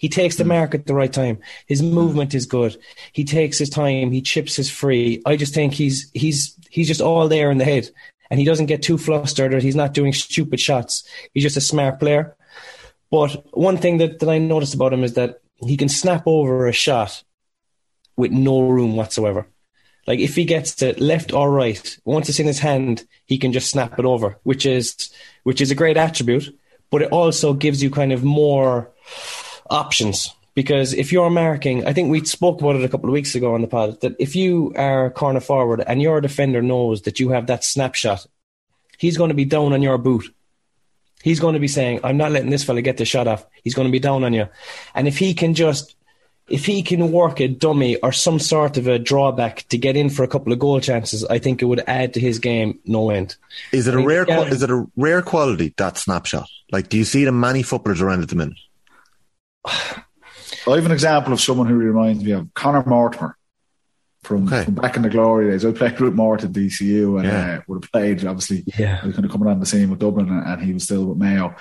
He takes the hmm. mark at the right time. His movement is good. He takes his time. He chips his free. I just think he's he's he's just all there in the head, and he doesn't get too flustered or he's not doing stupid shots. He's just a smart player. But one thing that, that I noticed about him is that he can snap over a shot with no room whatsoever. Like if he gets it left or right, once it's in his hand, he can just snap it over, which is which is a great attribute. But it also gives you kind of more options because if you're marking, I think we spoke about it a couple of weeks ago on the pod that if you are corner forward and your defender knows that you have that snapshot, he's going to be down on your boot. He's going to be saying, "I'm not letting this fella get the shot off." He's going to be down on you, and if he can just if he can work a dummy or some sort of a drawback to get in for a couple of goal chances, I think it would add to his game no end. Is it I a rare? is it a rare quality that snapshot? Like, do you see it the many footballers around at the minute? I have an example of someone who reminds me of Conor Mortimer from, okay. from back in the glory days. I played with Mort at DCU and yeah. uh, would have played, obviously, yeah. he was kind of coming on the scene with Dublin and, and, he was still with Mayo.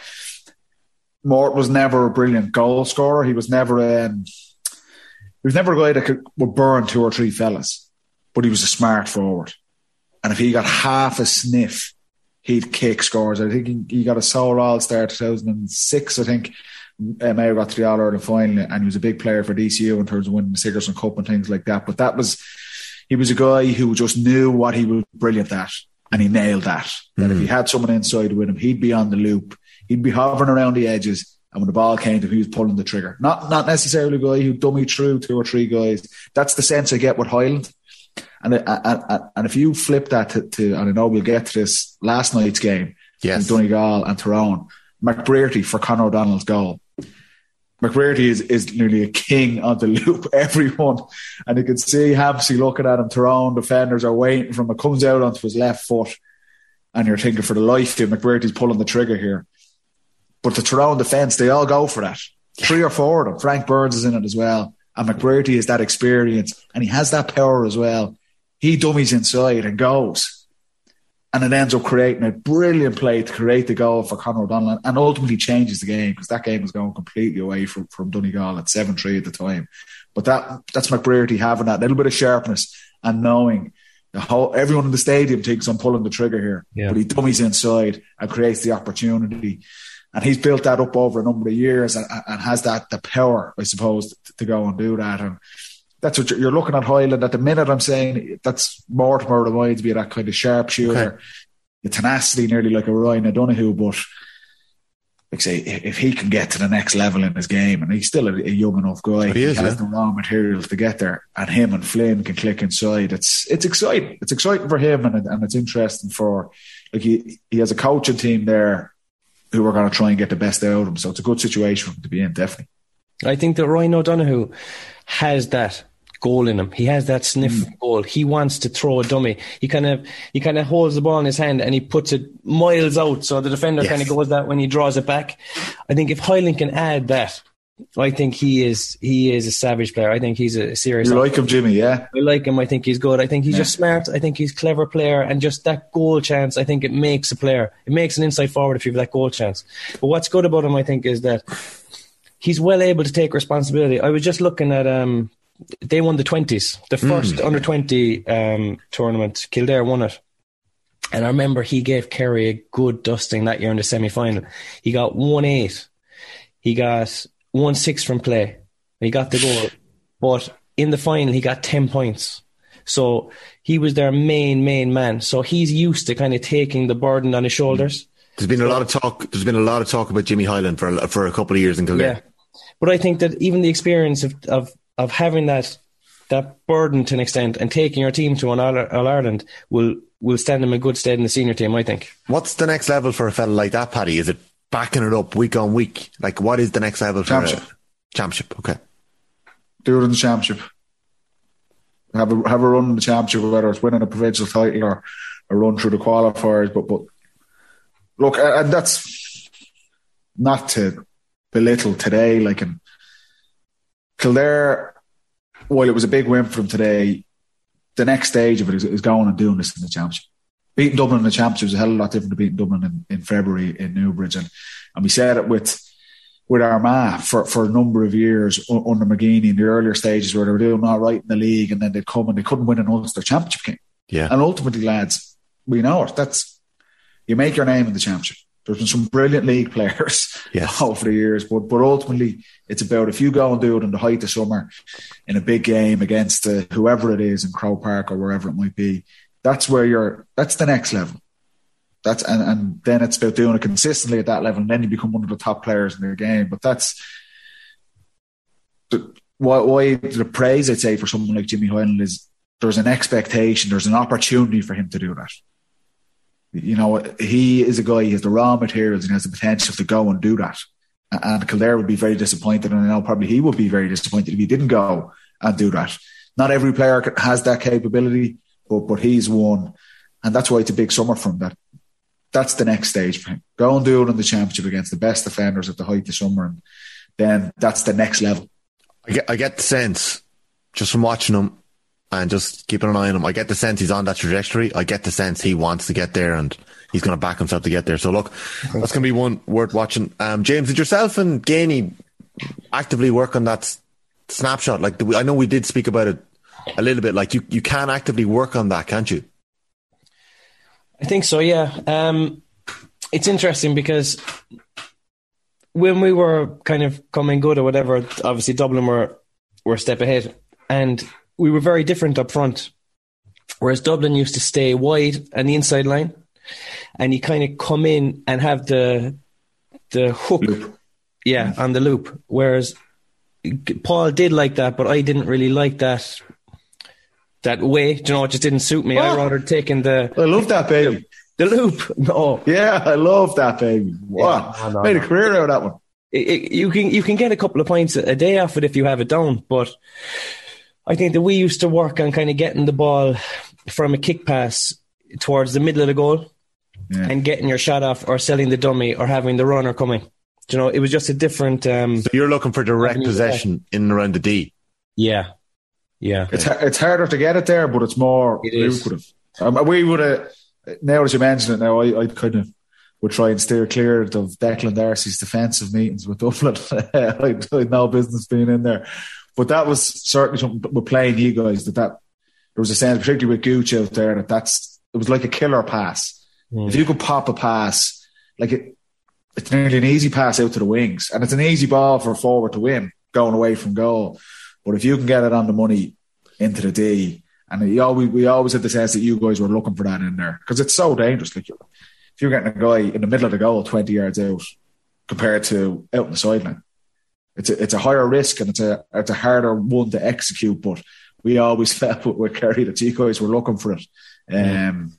Mort was never a brilliant goal scorer. He was never um, he was never a guy that could would burn two or three fellas, but he was a smart forward. And if he got half a sniff, he'd kick scores. I think he, he got a sole All Star 2006, I think Mayo got to the All Ireland final, and he was a big player for DCU in terms of winning the Sigerson Cup and things like that. But that was he was a guy who just knew what he was brilliant at, and he nailed that. Mm. That if he mm. had someone inside with him, he'd be on the loop, he'd be hovering around the edges, and when the ball came to him, he was pulling the trigger. Not not necessarily a guy who dummy through two or three guys. That's the sense I get with Hyland. And and, and if you flip that to, to, and I know we'll get to this last night's game, yes, Donegal and Tyrone, McBrearty for Conor O'Donnell's goal McBrearty is, is nearly a king on the loop, <laughs> everyone. And you can see Hampsey looking at him, Tyrone defenders are waiting for him. It comes out onto his left foot. And you're thinking for the life of him, pulling the trigger here. But the Tyrone defence, they all go for that. Three or four of them. Frank Burns is in it as well. And McBrearty has that experience and he has that power as well. He dummies inside and goes and it ends up creating a brilliant play to create the goal for Conor O'Donnell and ultimately changes the game because that game was going completely away from, from Donegal at 7 3 at the time. But that that's McBrearty having that little bit of sharpness and knowing the whole everyone in the stadium thinks I'm pulling the trigger here. Yeah. But he dummies inside and creates the opportunity. And he's built that up over a number of years and, and has that the power, I suppose, to, to go and do that. And that's what you're, you're looking at Hyland at the minute. I'm saying that's Mortimer reminds me of that kind of sharpshooter, Okay. the tenacity, nearly like a Ryan O'Donoghue. But like I say, if if he can get to the next level in his game, and he's still a, a young enough guy, He is, has yeah. the raw materials to get there, and him and Flynn can click inside. It's it's exciting. It's exciting for him, and and it's interesting for like he he has a coaching team there who are going to try and get the best out of him. So it's a good situation for him to be in, definitely. I think that Ryan O'Donoghue has that goal in him. He has that sniff Mm. goal. He wants to throw a dummy. He kind of he kind of holds the ball in his hand and he puts it miles out, so the defender Yes. kind of goes that when he draws it back. I think if Hyland can add that, I think he is he is a savage player. I think he's a serious. You like him, Jimmy? Yeah. I like him. I think he's good. I think he's Yeah. just smart. I think he's a clever player, and just that goal chance. I think it makes a player. It makes an inside forward if you have that goal chance. But what's good about him, I think, is that he's well able to take responsibility. I was just looking at um, they won the twenties, the first under twenty um tournament. Kildare won it. And I remember he gave Kerry a good dusting that year in the semi final. He got one eight. He got one six from play. He got the goal. But in the final he got ten points. So he was their main, main man. So he's used to kind of taking the burden on his shoulders. There's been a lot of talk. There's been a lot of talk about Jimmy Hyland for a- for a couple of years in Kildare. Yeah. But I think that even the experience of, of, of having that that burden to an extent and taking your team to an All, All Ireland will will stand him in good stead in the senior team, I think. What's the next level for a fella like that, Paddy? Is it backing it up week on week? Like, what is the next level for Championship. a championship? Okay. do it in the championship. Have a have a run in the championship, whether it's winning a provincial title or a run through the qualifiers. But but look, and that's not to belittle today. Like in Kildare, while it was a big win for them today, the next stage of it is, is going and doing this in the championship. Beating Dublin in the championship is a hell of a lot different to beating Dublin in, in February in Newbridge, and and we said it with with Armagh for, for a number of years under McGeeney in the earlier stages where they were doing all right in the league and then they'd come and they couldn't win an Ulster championship game. Yeah. And ultimately, lads, we know it. That's you make your name in the championship. There's been some brilliant league <laughs> players Yes. <laughs> over the years, but but ultimately, it's about if you go and do it in the height of summer in a big game against uh, whoever it is in Croke Park or wherever it might be. That's where you're. That's the next level. That's and, and then it's about doing it consistently at that level, and then you become one of the top players in the game. But that's the, why, why the praise I'd say for someone like Jimmy Hyland is there's an expectation, there's an opportunity for him to do that. You know, he is a guy, he has the raw materials and has the potential to go and do that. And Kildare would be very disappointed, and I know probably he would be very disappointed if he didn't go and do that. Not every player has that capability, but but he's one, and that's why it's a big summer for him. That that's the next stage for him. Go and do it in the championship against the best defenders at the height of summer, and then that's the next level. I get, I get the sense just from watching him and just keeping an eye on him. I get the sense he's on that trajectory. I get the sense he wants to get there and he's going to back himself to get there. So look, that's going to be one worth watching. Um, James, did yourself and Geaney actively work on that s- snapshot? Like, I know we did speak about it a little bit. Like, you, you can actively work on that, can't you? I think so, yeah. Um, it's interesting because when we were kind of coming good or whatever, obviously Dublin were, were a step ahead and we were very different up front. Whereas Dublin used to stay wide and the inside line and you kind of come in and have the, the hook, yeah, on the loop. Whereas Paul did like that, but I didn't really like that, that way. Do you know, it just didn't suit me. I Oh. rather taking the, I love that baby. the loop. No, Yeah, I love that baby. Wow, Yeah, no, no, made a career out of that one. it, it, you can you can get a couple of points a day off it if you have it down. But I think that we used to work on kind of getting the ball from a kick pass towards the middle of the goal Yeah. and getting your shot off, or selling the dummy, or having the runner coming. Do you know, it was just a different. Um, So you're looking for direct Avenue, possession in and around the D. yeah, yeah. It's it's harder to get it there, but it's more It is. lucrative. Um, we would have now as you mention it. Now I, I kind of would try and steer clear of Declan Darcy's defensive meetings with Dublin. <laughs> I had no business being in there, but that was certainly something with playing you guys that that there was a sense, particularly with Gooch out there, that that's it was like a killer pass. Hmm. If you could pop a pass, like it, it's nearly an easy pass out to the wings, and it's an easy ball for a forward to win going away from goal. But if you can get it on the money into the D, and we always, we always had the sense that you guys were looking for that in there because it's so dangerous. Like if you're getting a guy in the middle of the goal, 20 yards out, compared to out in the sideline, it's a, it's a higher risk and it's a, it's a harder one to execute. But we always <laughs> felt with Kerry that you guys were looking for it. Um,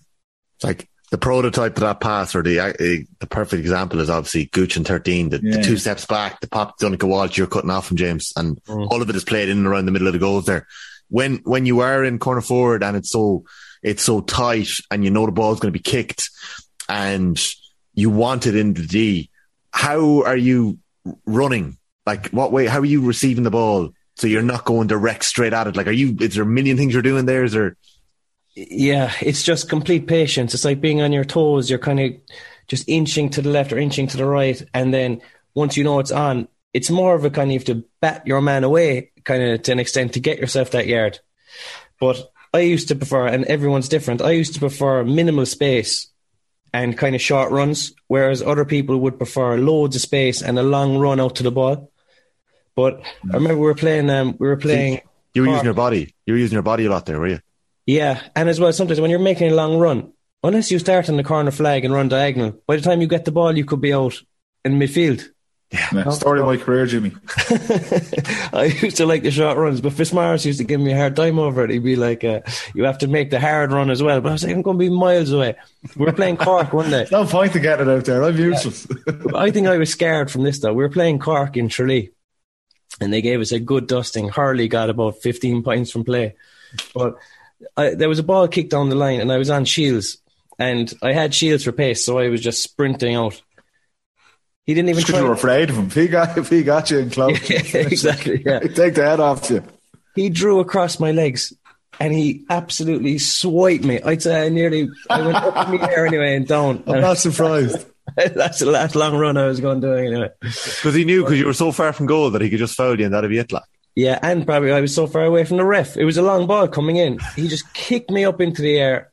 It's like the prototype of that pass, or the uh, the perfect example is obviously Gooch in 13, the, Yeah. the two steps back, the pop Donnchadh Walsh, you're cutting off from James, and Mm. all of it is played in and around the middle of the goals there. When when you are in corner forward and it's so it's so tight and you know the ball's going to be kicked and you want it in the D, how are you running? Like what way? How are you receiving the ball? So you're not going direct straight at it. Like, are you? Is there a million things you're doing there? Is there? Yeah, it's just complete patience. It's like being on your toes. You're kind of just inching to the left or inching to the right. And then once you know it's on, it's more of a kind of you have to bat your man away, kind of to an extent, to get yourself that yard. But I used to prefer, and everyone's different, I used to prefer minimal space and kind of short runs, whereas other people would prefer loads of space and a long run out to the ball. But I remember we were playing, um, we were playing. You were Cork. using your body. You were using your body a lot there, were you? Yeah, and as well, sometimes when you're making a long run, unless you start on the corner flag and run diagonal, by the time you get the ball, you could be out in midfield. yeah, story of my career, Jimmy. <laughs> <laughs> I used to like the short runs, but Fitzmaurice used to give me a hard time over it. He'd be like, uh, "You have to make the hard run as well." But I was like, "I'm going to be miles away." We were playing Cork one day. <laughs> No point to getting it out there. I'm useless. I think I was scared from this though. We were playing Cork in Tralee, and they gave us a good dusting. Hurley got about 15 points from play, but I, there was a ball kicked down the line, and I was on shields, and I had shields for pace, so I was just sprinting out. He didn't even Because you were afraid of him. If he got, if <laughs> he got you in close, <laughs> exactly. Yeah, he'd <laughs> take the head off you. he drew across my legs. And he absolutely swiped me. I'd say I nearly, I went up in the air anyway and down. I'm not surprised. <laughs> That's the last long run I was going doing anyway. Because he knew because you were so far from goal that he could just foul you and that'd be it. Like, Yeah, and probably I was so far away from the ref. It was a long ball coming in. He just kicked me up into the air,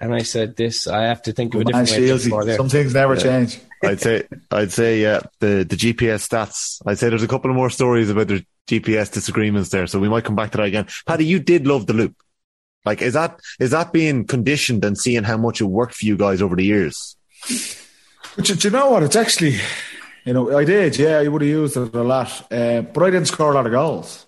and I said, "This I have to think of a Man, different way to Shieldsy. score there." Some things never change. I'd say, I'd say, yeah, the the GPS stats. I'd say there's a couple of more stories about the GPS disagreements there, so we might come back to that again. Paddy, you did love the loop. Like, is that is that being conditioned and seeing how much it worked for you guys over the years? But you know what? It's actually, you know, I did. Yeah, I would have used it a lot, uh, but I didn't score a lot of goals.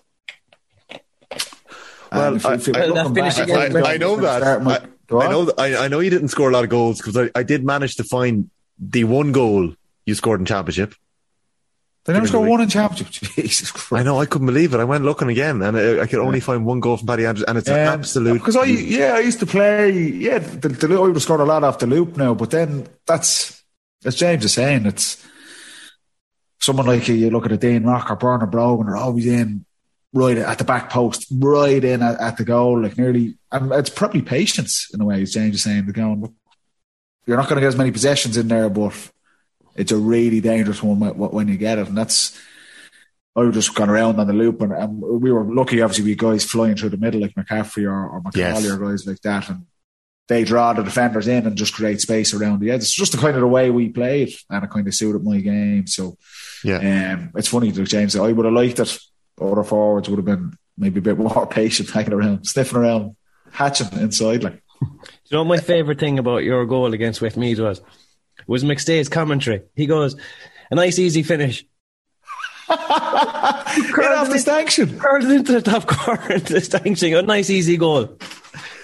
Well, if- I- if you I- back, again. I, know that. my- I, know. I, know you didn't score a lot of goals because I, did manage to find the one goal you scored in championship. They never scored one in championship. <laughs> Jesus Christ. I know. I couldn't believe it. I went looking again, and I, I could only find one goal from Paddy Andrews, and it's an Um, absolute. Because I, yeah, I used to play. Yeah, the, the, I would have scored a lot off the loop now, but then that's as James is saying. It's someone like you look at a Dean Rock or Bernard Brogan, are always in right at the back post, right in at, at the goal, like nearly. And it's probably patience in a way, as James is saying. The going, you're not going to get as many possessions in there, but it's a really dangerous one when, when you get it, and that's. I was just gone around on the loop, and, and we were lucky. Obviously, we had guys flying through the middle like McCaffrey or, or McCauley Yes. or guys like that, and they draw the defenders in and just create space around the edge. It's just the kind of the way we played, and it kind of suited my game. So, yeah, um, it's funny, that James. I would have liked it. Other forwards would have been maybe a bit more <laughs> patient, hanging around, sniffing around, hatching inside. Like, Do <laughs> you know what my favourite thing about your goal against Westmeath was? Was McStay's commentary. He goes, "A nice easy finish." get off the sanction. Curled into the top <laughs> corner into the stanching. A nice easy goal.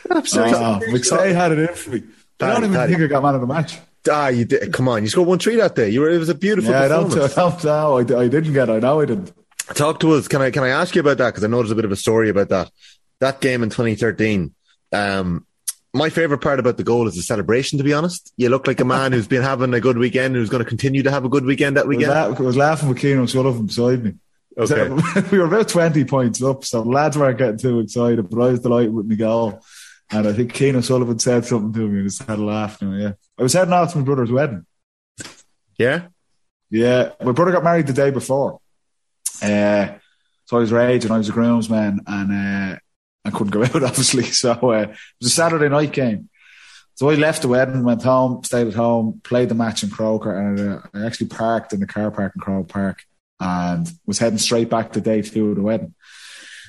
Absolutely. Oh, McStay had it in for me. I don't even Paddy. think I got man of the match. ah, you did. Come on, you scored one three that day. You were. It was a beautiful Yeah, I don't. I don't know. I, I didn't get it. I know I didn't. Talk to us. Can I can I ask you about that? Because I know there's a bit of a story about that. That game in 2013. Um, my favorite part about the goal is the celebration. To be honest, you look like a man who's been having a good weekend, who's going to continue to have a good weekend that weekend. I was, weekend. la- I was laughing with Cian O'Sullivan beside me. Okay. So, <laughs> we were about 20 points up, so lads weren't getting too excited, but I was delighted with my goal. And I think Cian O'Sullivan said something to me and just had a laugh. You know, yeah. I was heading off to my brother's wedding. Yeah. Yeah, my brother got married the day before. Uh, so I was raging. I was a groomsman and uh, I couldn't go <laughs> out, obviously. So uh, it was a Saturday night game. So I left the wedding, went home, stayed at home, played the match in Croker, and uh, I actually parked in the car park in Croke Park and was heading straight back to day two of the wedding.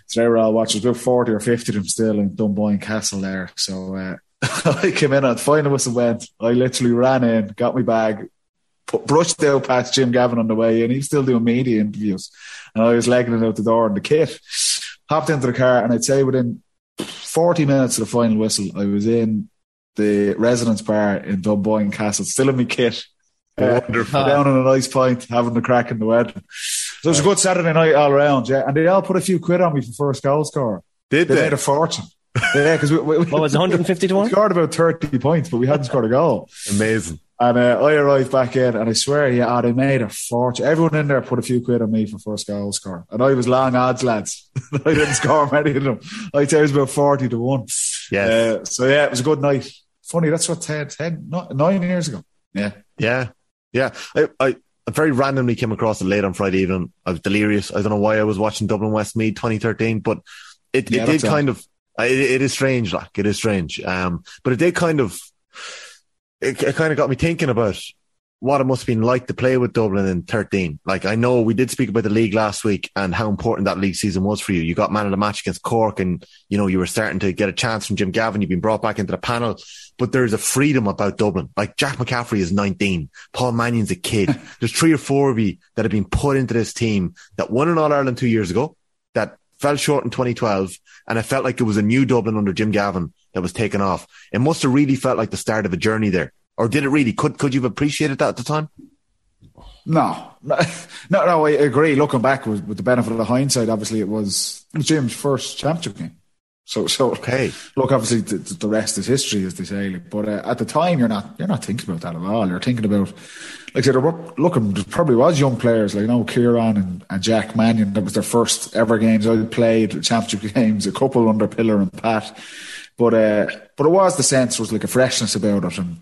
So they were all watching. About 40 or 50 of them still in Dunboyne Castle there. So uh, <laughs> I came in at final whistle went. I literally ran in, got my bag, put, brushed out past Jim Gavin on the way in. He was still doing media interviews. And I was legging it out the door in the kit. Hopped into the car, and I'd say within 40 minutes of the final whistle, I was in the residence bar in Dunboyne Castle, still in my kit. Uh, down on a nice pint, having the crack in the wedding. So it was a good Saturday night all around, yeah. And they all put a few quid on me for first goal score. Did They they? made a fortune. Yeah, because we, we, What was 150 to 1? <laughs> scored about 30 points, but we hadn't scored a goal. Amazing. And uh, I arrived back in, and I swear, yeah, oh, they made a fortune. Everyone in there put a few quid on me for first goal score. And I was long odds, lads. <laughs> I didn't score many of them. I tell you, it was about 40 to 1. Yeah. Uh, so, yeah, it was a good night. Funny, that's what 10, 10 nine years ago. Yeah. Yeah. Yeah. I, I, I very randomly came across it late on Friday evening. I was delirious. I don't know why I was watching Dublin West Westmeath 2013, but it, Yeah, it did kind of, it, it is strange. Like it is strange. Um, but it did kind of, it, it kind of got me thinking about what it must have been like to play with Dublin in 13. Like I know we did speak about the league last week and how important that league season was for you. You got man of the match against Cork and, you know, you were starting to get a chance from Jim Gavin. You've been brought back into the panel, but there's a freedom about Dublin. Like Jack McCaffrey is 19. Paul Mannion's a kid. <laughs> there's three or four of you that have been put into this team that won an All Ireland two years ago, that fell short in 2012. And it felt like it was a new Dublin under Jim Gavin that was taken off. It must have really felt like the start of a journey there. Or did it really? Could, could you have appreciated that at the time? No, no, <laughs> no, I agree. Looking back with, with the benefit of the hindsight, obviously it was, it was Jim's first championship game. So, so Okay. look, obviously the, the rest is history, as they say. like, But uh, at the time, you're not you're not thinking about that at all. You're thinking about, like I said, there were, look, there probably was young players like you know Kieran and, and Jack Mannion. That was their first ever games. I played championship <laughs> games, a couple under Pillar and Pat. But uh, but it was the sense there was like a freshness about it, and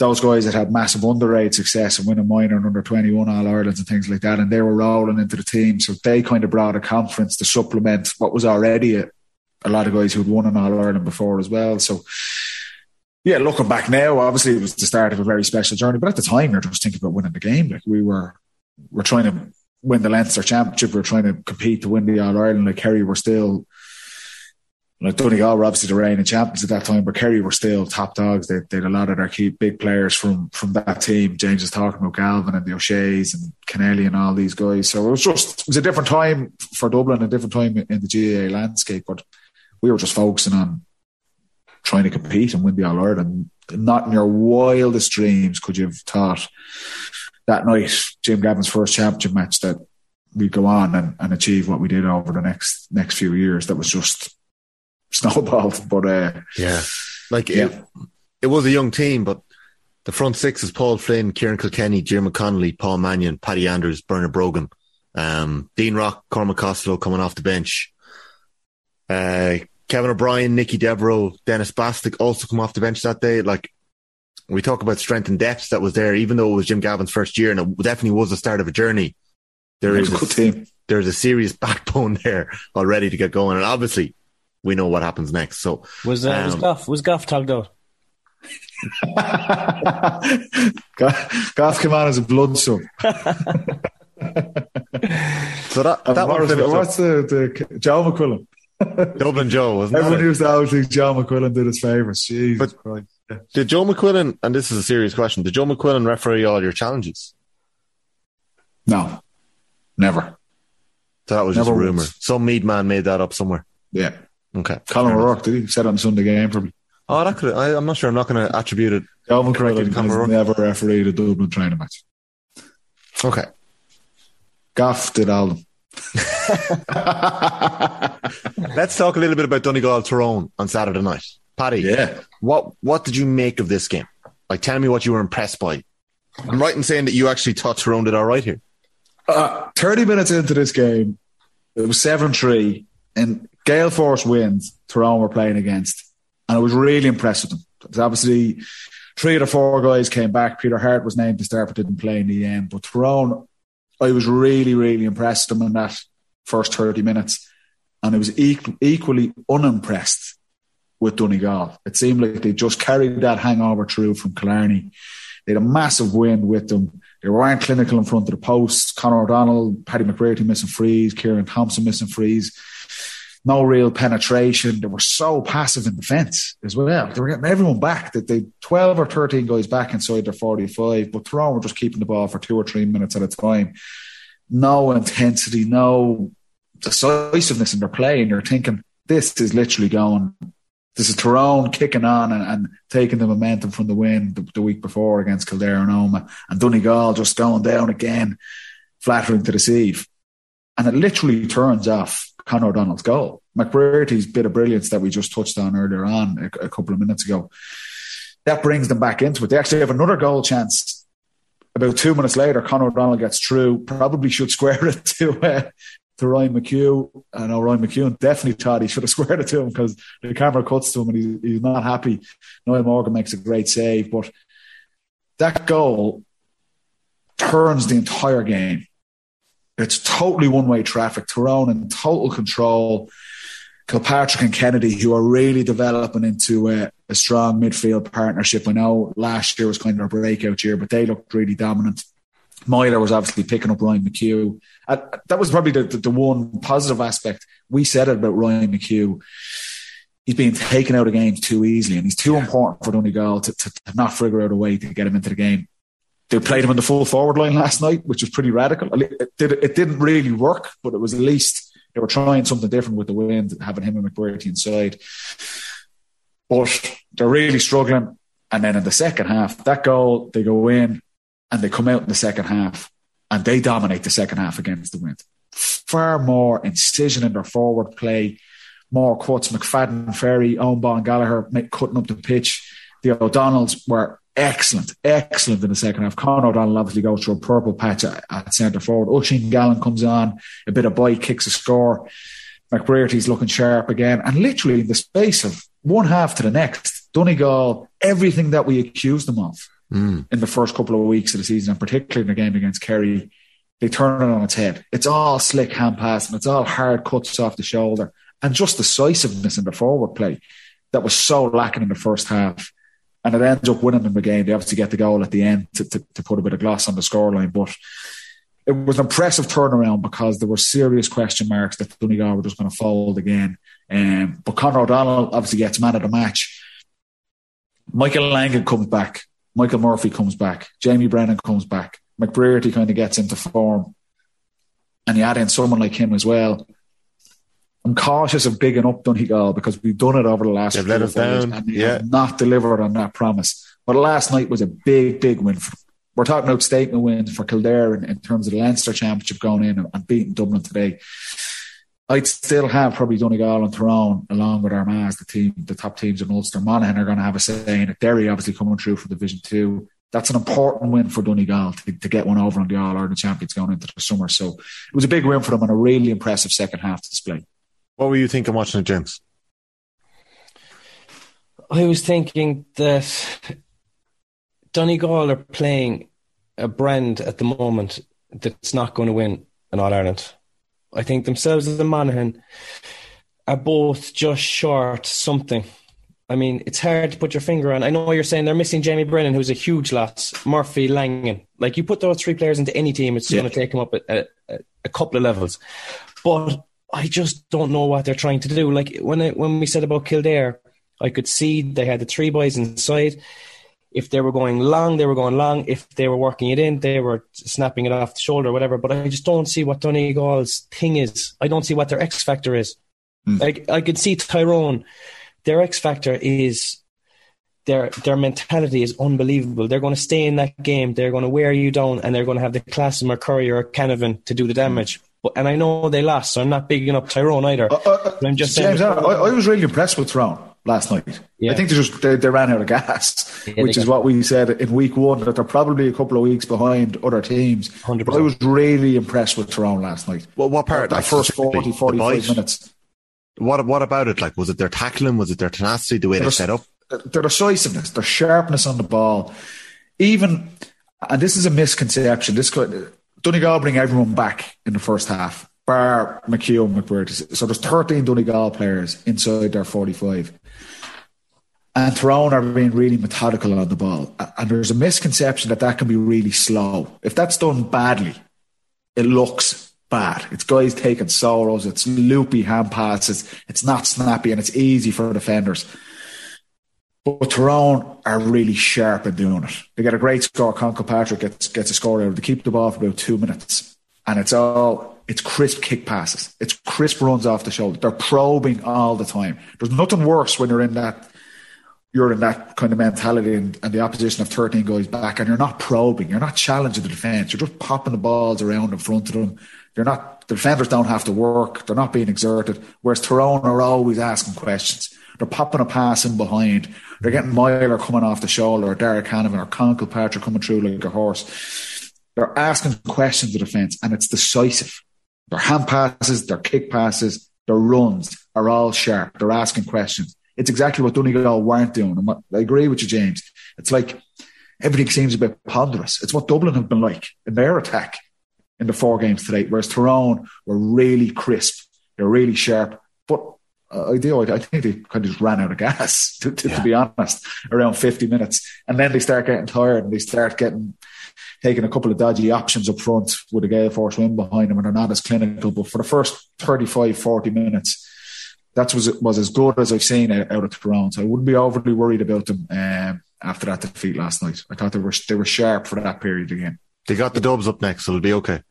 those guys that had massive underage success and winning minor and under 21 All Irelands and things like that, and they were rolling into the team. So they kind of brought a conference to supplement what was already a, a lot of guys who'd won an All Ireland before as well. So, yeah, looking back now, obviously it was the start of a very special journey. But at the time, you're just thinking about winning the game. Like we were, we're trying to win the Leinster Championship. We are trying to compete to win the All Ireland. Like Kerry were still like Donegal were obviously the reigning champions at that time, but Kerry were still top dogs. They, they had a lot of their key big players from from that team. James is talking about Galvin and the O'Shea's and Kennelly and all these guys. So it was just it was a different time for Dublin, a different time in the GAA landscape. But we were just focusing on trying to compete and win the All Ireland. Not in your wildest dreams could you have thought that night, Jim Gavin's first championship match, that we'd go on and, and achieve what we did over the next next few years. That was just snowballed. <laughs> But uh, Yeah. Like Yeah. it, it was a young team, but the front six is Paul Flynn, Ciarán Kilkenny, Diarmuid Connolly, Paul Mannion, Paddy Andrews, Bernard Brogan, um, Dean Rock, Cormac Costello coming off the bench. Uh, Kevin O'Brien, Nicky Devereux, Denis Bastick also come off the bench that day. Like we talk about strength and depth that was there, even though it was Jim Gavin's first year and it definitely was the start of a journey. There it is was a a, good team. there's a serious <laughs> backbone there already to get going. And obviously we know what happens next. So Was, uh, was Um, Goff, was Goff tagged out? Goff <laughs> Goff came on as a blood sub. <laughs> So that, that what one was the, what's the, the Joe McQuillan? <laughs> Dublin Joe, wasn't Everyone to always think Joe McQuillan did his favourites. Jesus But- Christ. Did Joe McQuillan, and this is a serious question, did Joe McQuillan referee all your challenges? No, never. That was Never just a rumor. Some Meath man made that up somewhere. Yeah. Okay. Colm. O'Rourke, did he? Said it on Sunday game probably. Oh, that could. I, I'm not sure. I'm not going to attribute it. Joe Corrected, McQuillan has O'Rourke. never refereed a Dublin training match. Okay. Goff did all of them. <laughs> Let's talk a little bit about Donegal Tyrone on Saturday night. Paddy, Yeah. what what did you make of this game? Like, tell me what you were impressed by. I'm right in saying that you actually thought Tyrone did all right here. Uh, 30 minutes into this game, it was 7 3, and Gale Force wins, Tyrone were playing against. And I was really impressed with them. Because obviously, three of the four guys came back. Peter Harte was named to start, but didn't play in the end. But Tyrone, I was really, really impressed them in that first 30 minutes. And I was equ- equally unimpressed with Donegal. It seemed like they just carried that hangover through from Killarney. They had a massive win with them. They weren't clinical in front of the post. Conor O'Donnell, Paddy McBrearty missing frees, Kieran Thompson missing frees. No real penetration. They were so passive in defence as well. They were getting everyone back. That they 12 or 13 guys back inside their 45, but Tyrone were just keeping the ball for two or three minutes at a time. No intensity, no decisiveness in their play. And you're thinking, this is literally going this is Tyrone kicking on and, and, taking the momentum from the win the, the, week before against Kildare and Omagh, and Donegal just going down again, flattering to deceive. And it literally turns off Conor O'Donnell's goal. McBrearty's bit of brilliance that we just touched on earlier on a, a couple of minutes ago. That brings them back into it. They actually have another goal chance about two minutes later, Conor O'Donnell gets through, probably should square it to uh, to Ryan McHugh. I know Ryan McHugh definitely thought he should have <laughs> squared it to him because the camera cuts to him and he's, he's not happy. Niall Morgan makes a great save, but that goal turns the entire game. It's totally one way traffic. Tyrone in total control. Kilpatrick and Kennedy, who are really developing into a, a strong midfield partnership. I know last year was kind of a breakout year, but they looked really dominant. Meyler was obviously picking up Ryan McHugh. Uh, that was probably the, the, the, one positive aspect. We said it about Ryan McHugh. He's being taken out of games too easily, and he's too important for Donegal to, to, to, not figure out a way to get him into the game. They played him in the full forward line last night, which was pretty radical. It, did, it didn't really work, but it was at least they were trying something different with the wind, having him and McBrearty inside. But they're really struggling. And then in the second half, that goal, they go in, and they come out in the second half and they dominate the second half against the wind. Far more incision in their forward play, more cuts. McFadden, Ferry, Owen Gallagher cutting up the pitch. The O'Donnells were excellent, excellent in the second half. Conor O'Donnell obviously goes through a purple patch at, at centre forward. Oisin Gallen comes on, a bit of bite, kicks a score. McBrearty's looking sharp again. And literally in the space of one half to the next, Donegal, everything that we accused them of mm. in the first couple of weeks of the season, and particularly in the game against Kerry, they turn it on its head. It's all slick hand passing, it's all hard cuts off the shoulder, and just decisiveness in the forward play that was so lacking in the first half. And it ends up winning them the game. They obviously get the goal at the end to, to, to put a bit of gloss on the scoreline, but it was an impressive turnaround because there were serious question marks that Donegal were just going to fold again. Um, but Conor O'Donnell obviously gets man of the match. Michael Langan comes back Michael Murphy comes back, Jamie Brennan comes back, McBrearty kind of gets into form, and you add in someone like him as well. I'm cautious of bigging up Donegal because we've done it over the last They've let us down. and yeah. not delivered on that promise. But last night was a big, big win. For, we're talking about statement wins for Kildare in, in terms of the Leinster Championship going in and, and beating Dublin today. I'd still have probably Donegal and Tyrone along with Armagh the team, the top teams in Ulster. Monaghan are going to have a say in it. Derry obviously coming through for Division Two. That's an important win for Donegal to, to get one over on the All Ireland champions going into the summer. So it was a big win for them and a really impressive second half display. What were you thinking watching it, James? I was thinking that Donegal are playing a brand at the moment that's not going to win an All Ireland. I think themselves as and Monaghan are both just short something. I mean, it's hard to put your finger on. I know you're saying they're missing Jamie Brennan, who's a huge loss. Murphy, Langan. Like you put those three players into any team, it's yeah. going to take them up a, a, a, couple of levels. But I just don't know what they're trying to do. Like when I, when we said about Kildare, I could see they had the three boys inside. If they were going long, they were going long. If they were working it in, they were snapping it off the shoulder, whatever. But I just don't see what Donegal's thing is. I don't see what their X factor is. Mm. Like I could see Tyrone, their X factor is their their mentality is unbelievable. They're going to stay in that game. They're going to wear you down, and they're going to have the class of McCurry or Canavan to do the damage. But, and I know they lost, so I'm not bigging up Tyrone either. Uh, uh, I'm just James, saying, I, I, was really impressed with Tyrone last night. Yeah. I think they just they, they, ran out of gas, yeah, which is what we said in week one that they're probably a couple of weeks behind other teams. 100%. But I was really impressed with Tyrone last night. Well, what part? That, first 40, 45 minutes. What what about it? Like, was it their tackling? Was it their tenacity? The way their, they set up? Their decisiveness, their sharpness on the ball. Even, and this is a misconception. This could Donegal bring everyone back in the first half, bar McHugh and. So there's 13 Donegal players inside their 45 and Tyrone are being really methodical on the ball. And there's a misconception that that can be really slow. If that's done badly, it looks bad. It's guys taking solos, it's loopy hand passes, it's not snappy, and it's easy for defenders. But Tyrone are really sharp in doing it. They get a great score. Con Kilpatrick gets gets a score out. They keep the ball for about two minutes, and it's all it's crisp kick passes. It's crisp runs off the shoulder. They're probing all the time. There's nothing worse when you're in that you're in that kind of mentality and, and, the opposition of 13 guys back and you're not probing, you're not challenging the defence, you're just popping the balls around in front of them. You're not, the defenders don't have to work, they're not being exerted. Whereas Tyrone are always asking questions. They're popping a pass in behind. They're getting Myler coming off the shoulder, or Darragh Canavan, or Con Kilpatrick coming through like a horse. They're asking questions of defence, and it's decisive. Their hand passes, their kick passes, their runs are all sharp. They're asking questions. It's exactly what Donegal weren't doing. And what, I agree with you, James. It's like everything seems a bit ponderous. It's what Dublin have been like in their attack in the four games today, whereas Tyrone were really crisp. They're really sharp. But uh, I do. I, think they kind of just ran out of gas, <laughs> to, to, yeah. to, be honest, around 50 minutes. And then they start getting tired and they start getting taking a couple of dodgy options up front with a gale force wind behind them and they're not as clinical. But for the first 35, 40 minutes, that was was as good as I've seen out of. So I wouldn't be overly worried about them um, after that defeat last night. I thought they were they were sharp for that period again. They got the Dubs up next, so it'll be okay.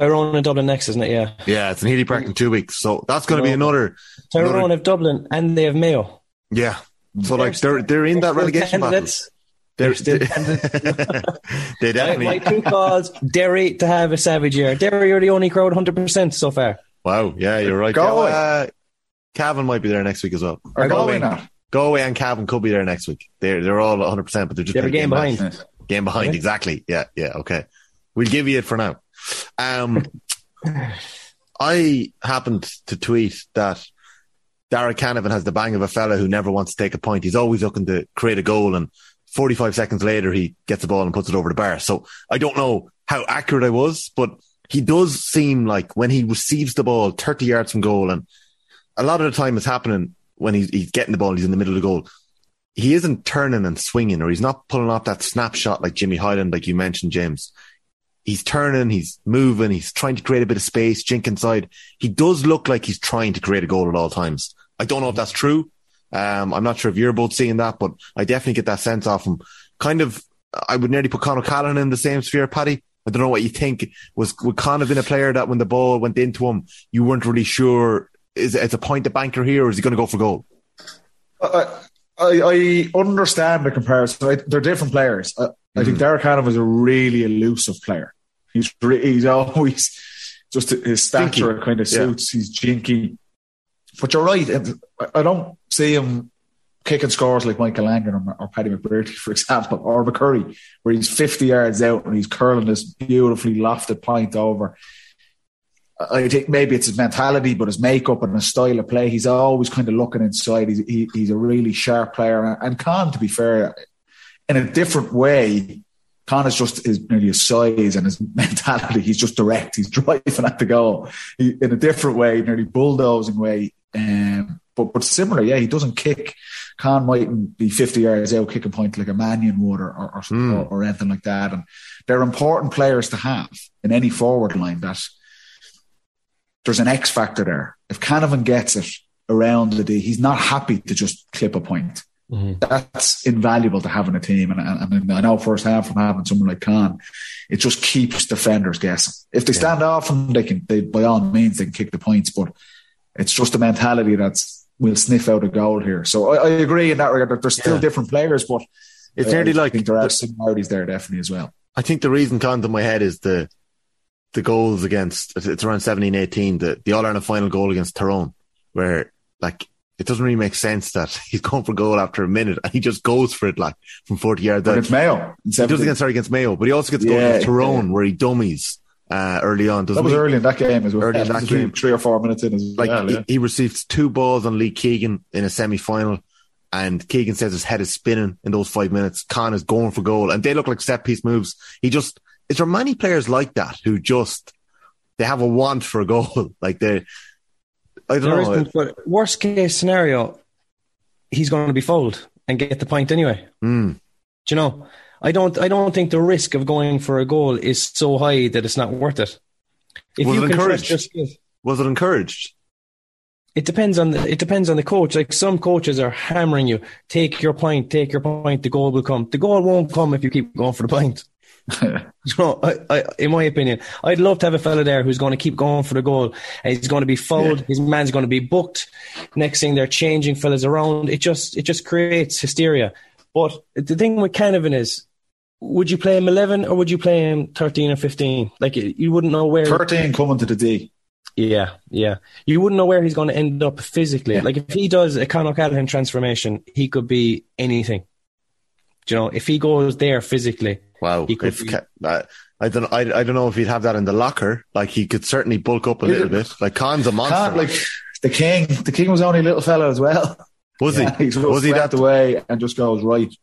Tyrone and Dublin next, isn't it? Yeah. Yeah, it's in Healy Park in two weeks. So that's going to be another. Tyrone another... have Dublin and they have Mayo. Yeah. So like they're they're in that relegation battle. They're, still <laughs> they definitely. My, my two calls: Derry to have a savage year. Derry are the only crowd, hundred percent so far. Wow. Yeah, you're right. Go uh, Cavan might be there next week as well. Or Galway, Galway, Galway and Cavan could be there next week. They're they're all 100, percent but they're just they're game, game behind. Game behind, yeah. exactly. Yeah, yeah. Okay, we'll give you it for now. Um, I happened to tweet that Darragh Canavan has the bang of a fella who never wants to take a point. He's always looking to create a goal, and 45 seconds later he gets the ball and puts it over the bar. So I don't know how accurate I was, but he does seem like when he receives the ball 30 yards from goal, and a lot of the time it's happening when he's, he's getting the ball, he's in the middle of the goal. He isn't turning and swinging, or he's not pulling off that snapshot like Jimmy Hyland, like you mentioned, James. He's turning, he's moving, he's trying to create a bit of space, jink inside. He does look like he's trying to create a goal at all times. I don't know if that's true. Um, I'm not sure if you're both seeing that, but I definitely get that sense off him. Kind of, I would nearly put Con O'Callaghan in the same sphere, Paddy. I don't know what you think. Was would Con have been a player that when the ball went into him, you weren't really sure is it a point the banker here, or is he going to go for goal? I, understand the comparison. I, they're different players. I, mm-hmm. I think mm-hmm. Darragh Canavan was a really elusive player. He's he's <laughs> always just his stature jinky. kind of suits. Yeah. He's jinky. But you're right. I don't see him kicking scores like Michael Langan or, or Paddy McBrearty, <laughs> for example, or McCurry, where he's 50 yards out and he's curling this beautifully lofted point over. I think maybe it's his mentality, but his makeup and his style of play, he's always kind of looking inside. He's, he, he's a really sharp player. And Con, to be fair, in a different way, Con is just his, nearly his size and his <laughs> mentality. He's just direct. He's driving at the goal he, in a different way, nearly bulldozing way. Um, but but similar, yeah, he doesn't kick. Con mightn't be 50 yards out kicking point like a Mannion would or or, mm. or, or anything like that. And they're important players to have in any forward line that there's an X factor there. If Canavan gets it around the D, he's not happy to just clip a point. Mm-hmm. That's invaluable to have in a team. And, and, and, I know firsthand from having someone like Con, it just keeps defenders guessing. If they stand off and they can, they, by all means, they can kick the points, but it's just a mentality that's will sniff out a goal here. So I, I agree in that regard. There's still yeah. different players, but it's uh, nearly like there are similarities there definitely as well. I think the reason comes in my head is the the goals against it's around 17, 18, the, the All Ireland final goal against Tyrone, where like it doesn't really make sense that <laughs> he's going for goal after a minute and he just goes for it like from 40 yards out. Against Mayo. He does against, sorry, against Mayo, but he also gets yeah, goal against Tyrone yeah. where he dummies uh, early on. That was he? early in that game as well. Early in that game. Three or four minutes in as like well. Yeah. He, he received two balls on Lee Keegan in a semi final. And Keegan says his head is spinning in those five minutes. Con is going for goal and they look like set piece moves. He just, is there many players like that who just, they have a want for a goal? <laughs> like they, I don't there know. But worst case scenario, he's going to be fouled and get the point anyway. Mm. Do you know? I don't. I don't think the risk of going for a goal is so high that it's not worth it. If was you it encouraged? was it encouraged? It depends on the, it depends on the coach. Like some coaches are hammering you, take your point, take your point. The goal will come. The goal won't come if you keep going for the point. <laughs> you know, I, I, in my opinion, I'd love to have a fella there who's going to keep going for the goal. And he's going to be fouled. Yeah. His man's going to be booked. Next thing, they're changing fellas around. It just it just creates hysteria. But the thing with Canavan is would you play him 11 or would you play him 13 or 15? Like you wouldn't know where 13 coming to the D. Yeah, yeah. You wouldn't know where he's going to end up physically. Yeah. Like if he does a Con O'Callaghan transformation, he could be anything. Do you know, if he goes there physically, wow. He could if, be, uh, I don't, I, I don't know if he'd have that in the locker. Like he could certainly bulk up a little bit. Like Con's a monster. Con, like the king, the king was only a little fellow as well. Was yeah, he? <laughs> was he that the way and just goes right?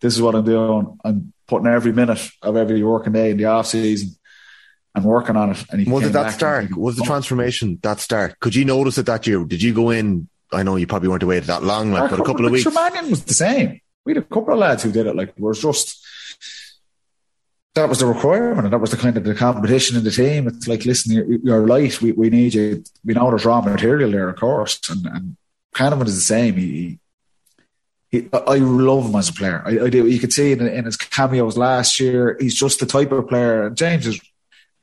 This is what I'm doing. I'm putting every minute of every working day in the off season and working on it. And he. was it that start? Was the transformation that start? Could you notice it that year? Did you go in? I know you probably weren't away that long, like, but a couple of weeks. Tremanion was the same. We had a couple of lads who did it. Like, we're just that was the requirement, and that was the kind of the competition in the team. It's like, listen, you're, you're light. We, we need you. We know there's raw material there, of course, and, and Canavan is the same. He, he, I love him as a player. I, I do. You could see in, in, his cameos last year, he's just the type of player. And James is.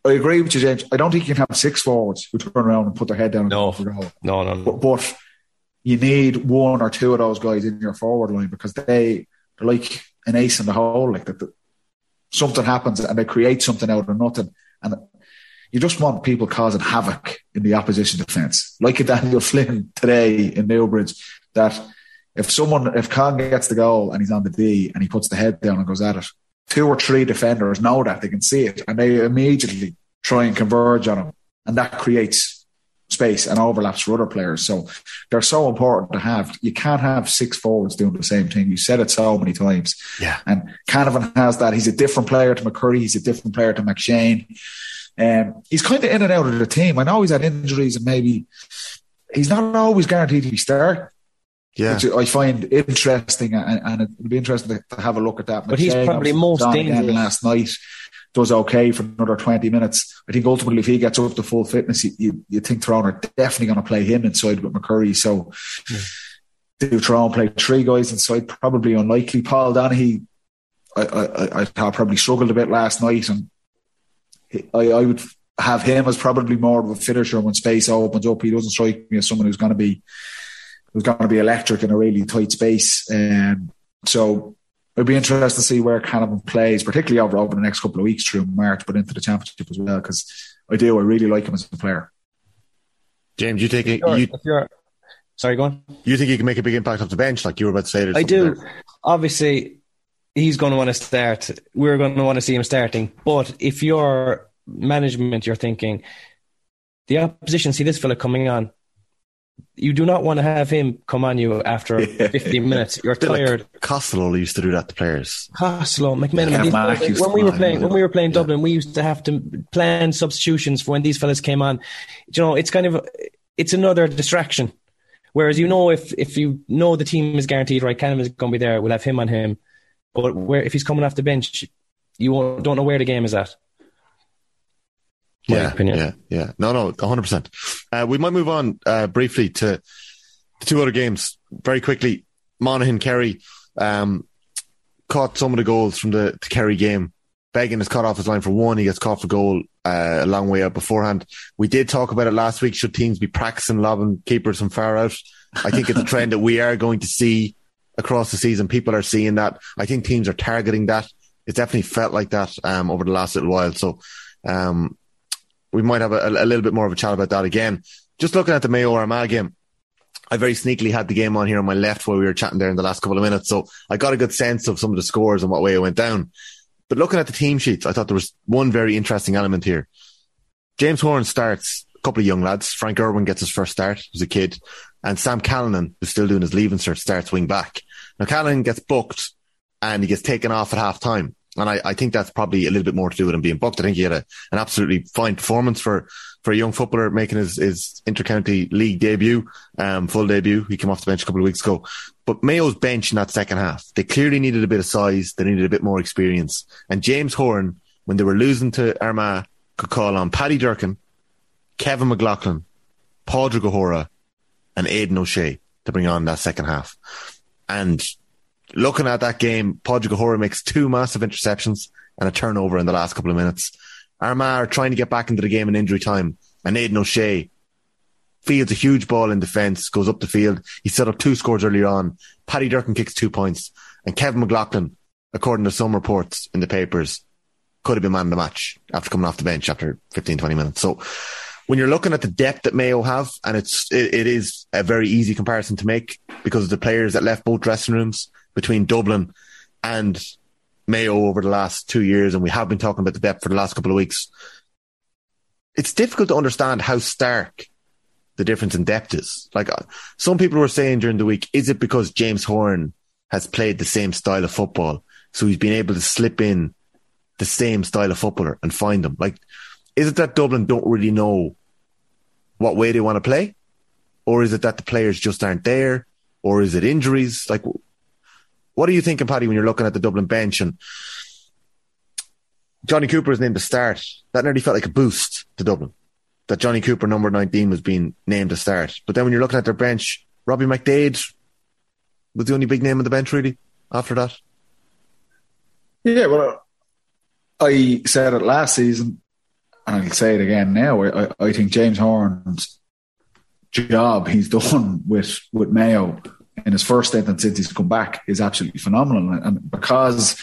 I agree with you, James. I don't think you can have six forwards who turn around and put their head down. No, no, no. no. But, but, you need one or two of those guys in your forward line because they they're like an ace in the hole. Like that, something happens and they create something out of nothing, and you just want people causing havoc in the opposition defence, like <laughs> Daniel Flynn today in Newbridge. That if someone, if Con gets the goal and he's on the D and he puts the head down and goes at it, two or three defenders know that they can see it and they immediately try and converge on him. And that creates space and overlaps for other players. So they're so important to have. You can't have six forwards doing the same thing. You said it so many times. Yeah. And Canavan has that. He's a different player to McCurry. He's a different player to McShane. Um, he's kind of in and out of the team. I know he's had injuries and maybe he's not always guaranteed to be start yeah. which I find interesting, and, and it would be interesting to, to, have a look at that. But he's probably most dangerous. Last night does okay for another 20 minutes. I think ultimately, if he gets up to full fitness, you, you, you think Tyrone are definitely going to play him inside with McCurry. So, yeah. do Tyrone play three guys inside? Probably unlikely. Paul Donaghy, I, I, I, I probably struggled a bit last night, and I, I would have him as probably more of a finisher when space opens up. He doesn't strike me as someone who's going to be was going to be electric in a really tight space. Um, so it'd be interesting to see where Canavan plays, particularly over, over the next couple of weeks through March, but into the championship as well, because I do. I really like him as a player. James, you take it. You, sorry, go on. You think he can make a big impact off the bench, like you were about to say? I do. There? Obviously, he's going to want to start. We're going to want to see him starting. But if you're management, you're thinking the opposition see this fella coming on you do not want to have him come on you after <laughs> yeah. 15 minutes. You're tired. Like Costello used to do that to players. Costello, McManamon. Yeah, when we were playing, when we were playing Dublin, we used to have to plan substitutions for when these fellas came on. You know, it's kind of it's another distraction. Whereas you know, if if you know the team is guaranteed, right, Canavan is going to be there. We'll have him on him. But where if he's coming off the bench, you don't know where the game is at yeah, opinion. Yeah, yeah. No, no, 100%. Uh, we might move on uh, briefly to the two other games very quickly. Monaghan, Kerry um, caught some of the goals from the, the Kerry game. Beggan is cut off his line for one. He gets caught for goal uh, a long way out beforehand. We did talk about it last week. Should teams be practicing lobbing keepers from far out? I think it's a trend that we are going to see across the season. People are seeing that. I think teams are targeting that. It's definitely felt like that um, over the last little while. So um, we might have a, a, little bit more of a chat about that again. Just looking at the Mayo Armagh game, I very sneakily had the game on here on my left while we were chatting there in the last couple of minutes. So I got a good sense of some of the scores and what way it went down. But looking at the team sheets, I thought there was one very interesting element here. James Horan starts a couple of young lads. Frank Irwin gets his first start as a kid. And Sam Callinan, who's still doing his leaving cert, starts wing back. Now Callinan gets booked and he gets taken off at half time. And I, I think that's probably a little bit more to do with him being booked. I think he had a, an absolutely fine performance for, for a young footballer making his, his intercounty league debut, um, full debut. He came off the bench a couple of weeks ago. But Mayo's bench in that second half, they clearly needed a bit of size. They needed a bit more experience. And James Horan, when they were losing to Armagh, could call on Paddy Durcan, Kevin McLoughlin, Padraig O'Hora, and Aidan O'Shea to bring on that second half. And looking at that game, Padraig O'Hora makes two massive interceptions and a turnover in the last couple of minutes. Armagh are trying to get back into the game in injury time, and Aidan O'Shea fields a huge ball in defence, goes up the field. He set up two scores earlier on. Paddy Durcan kicks two points, and Kevin McLoughlin, according to some reports in the papers, could have been man of the match after coming off the bench after 15, 20 minutes. So when you're looking at the depth that Mayo have, and it's it, it is a very easy comparison to make because of the players that left both dressing rooms between Dublin and Mayo over the last two years, and we have been talking about the depth for the last couple of weeks. It's difficult to understand how stark the difference in depth is. Like uh, some people were saying during the week, is it because James Horan has played the same style of football, so he's been able to slip in the same style of footballer and find them? Like, is it that Dublin don't really know what way they want to play, or is it that the players just aren't there, or is it injuries? Like, what are you thinking, Paddy, when you're looking at the Dublin bench and Johnny Cooper is named to start? That nearly felt like a boost to Dublin. That Johnny Cooper, number 19, was being named to start. But then when you're looking at their bench, Robbie McDade was the only big name on the bench, really, after that. Yeah, well, I said it last season, and I'll say it again now. I, I think James Horan's job he's done with with Mayo in his first stint and since he's come back is absolutely phenomenal. And because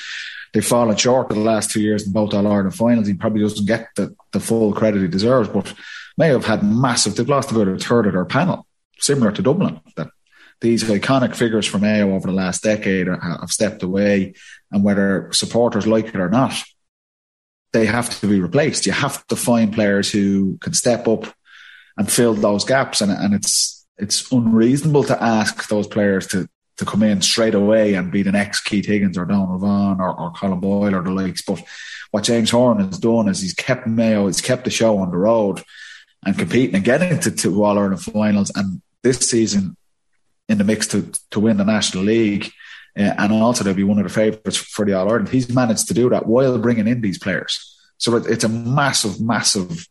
they've fallen short of the last two years in both All Ireland finals, he probably doesn't get the, the full credit he deserves. But may have had massive, they've lost about a third of their panel, similar to Dublin. That these iconic figures from Mayo over the last decade have stepped away, and whether supporters like it or not, they have to be replaced. You have to find players who can step up and fill those gaps, and, and it's it's unreasonable to ask those players to to come in straight away and be the next Keith Higgins or Donal Vaughan or, or Colm Boyle or the likes. But what James Horan has done is he's kept Mayo, he's kept the show on the road and competing and getting to, to All Ireland finals. And this season in the mix to, to win the National League. Uh, and also they'll be one of the favourites for the All Ireland. He's managed to do that while bringing in these players. So it, it's a massive, massive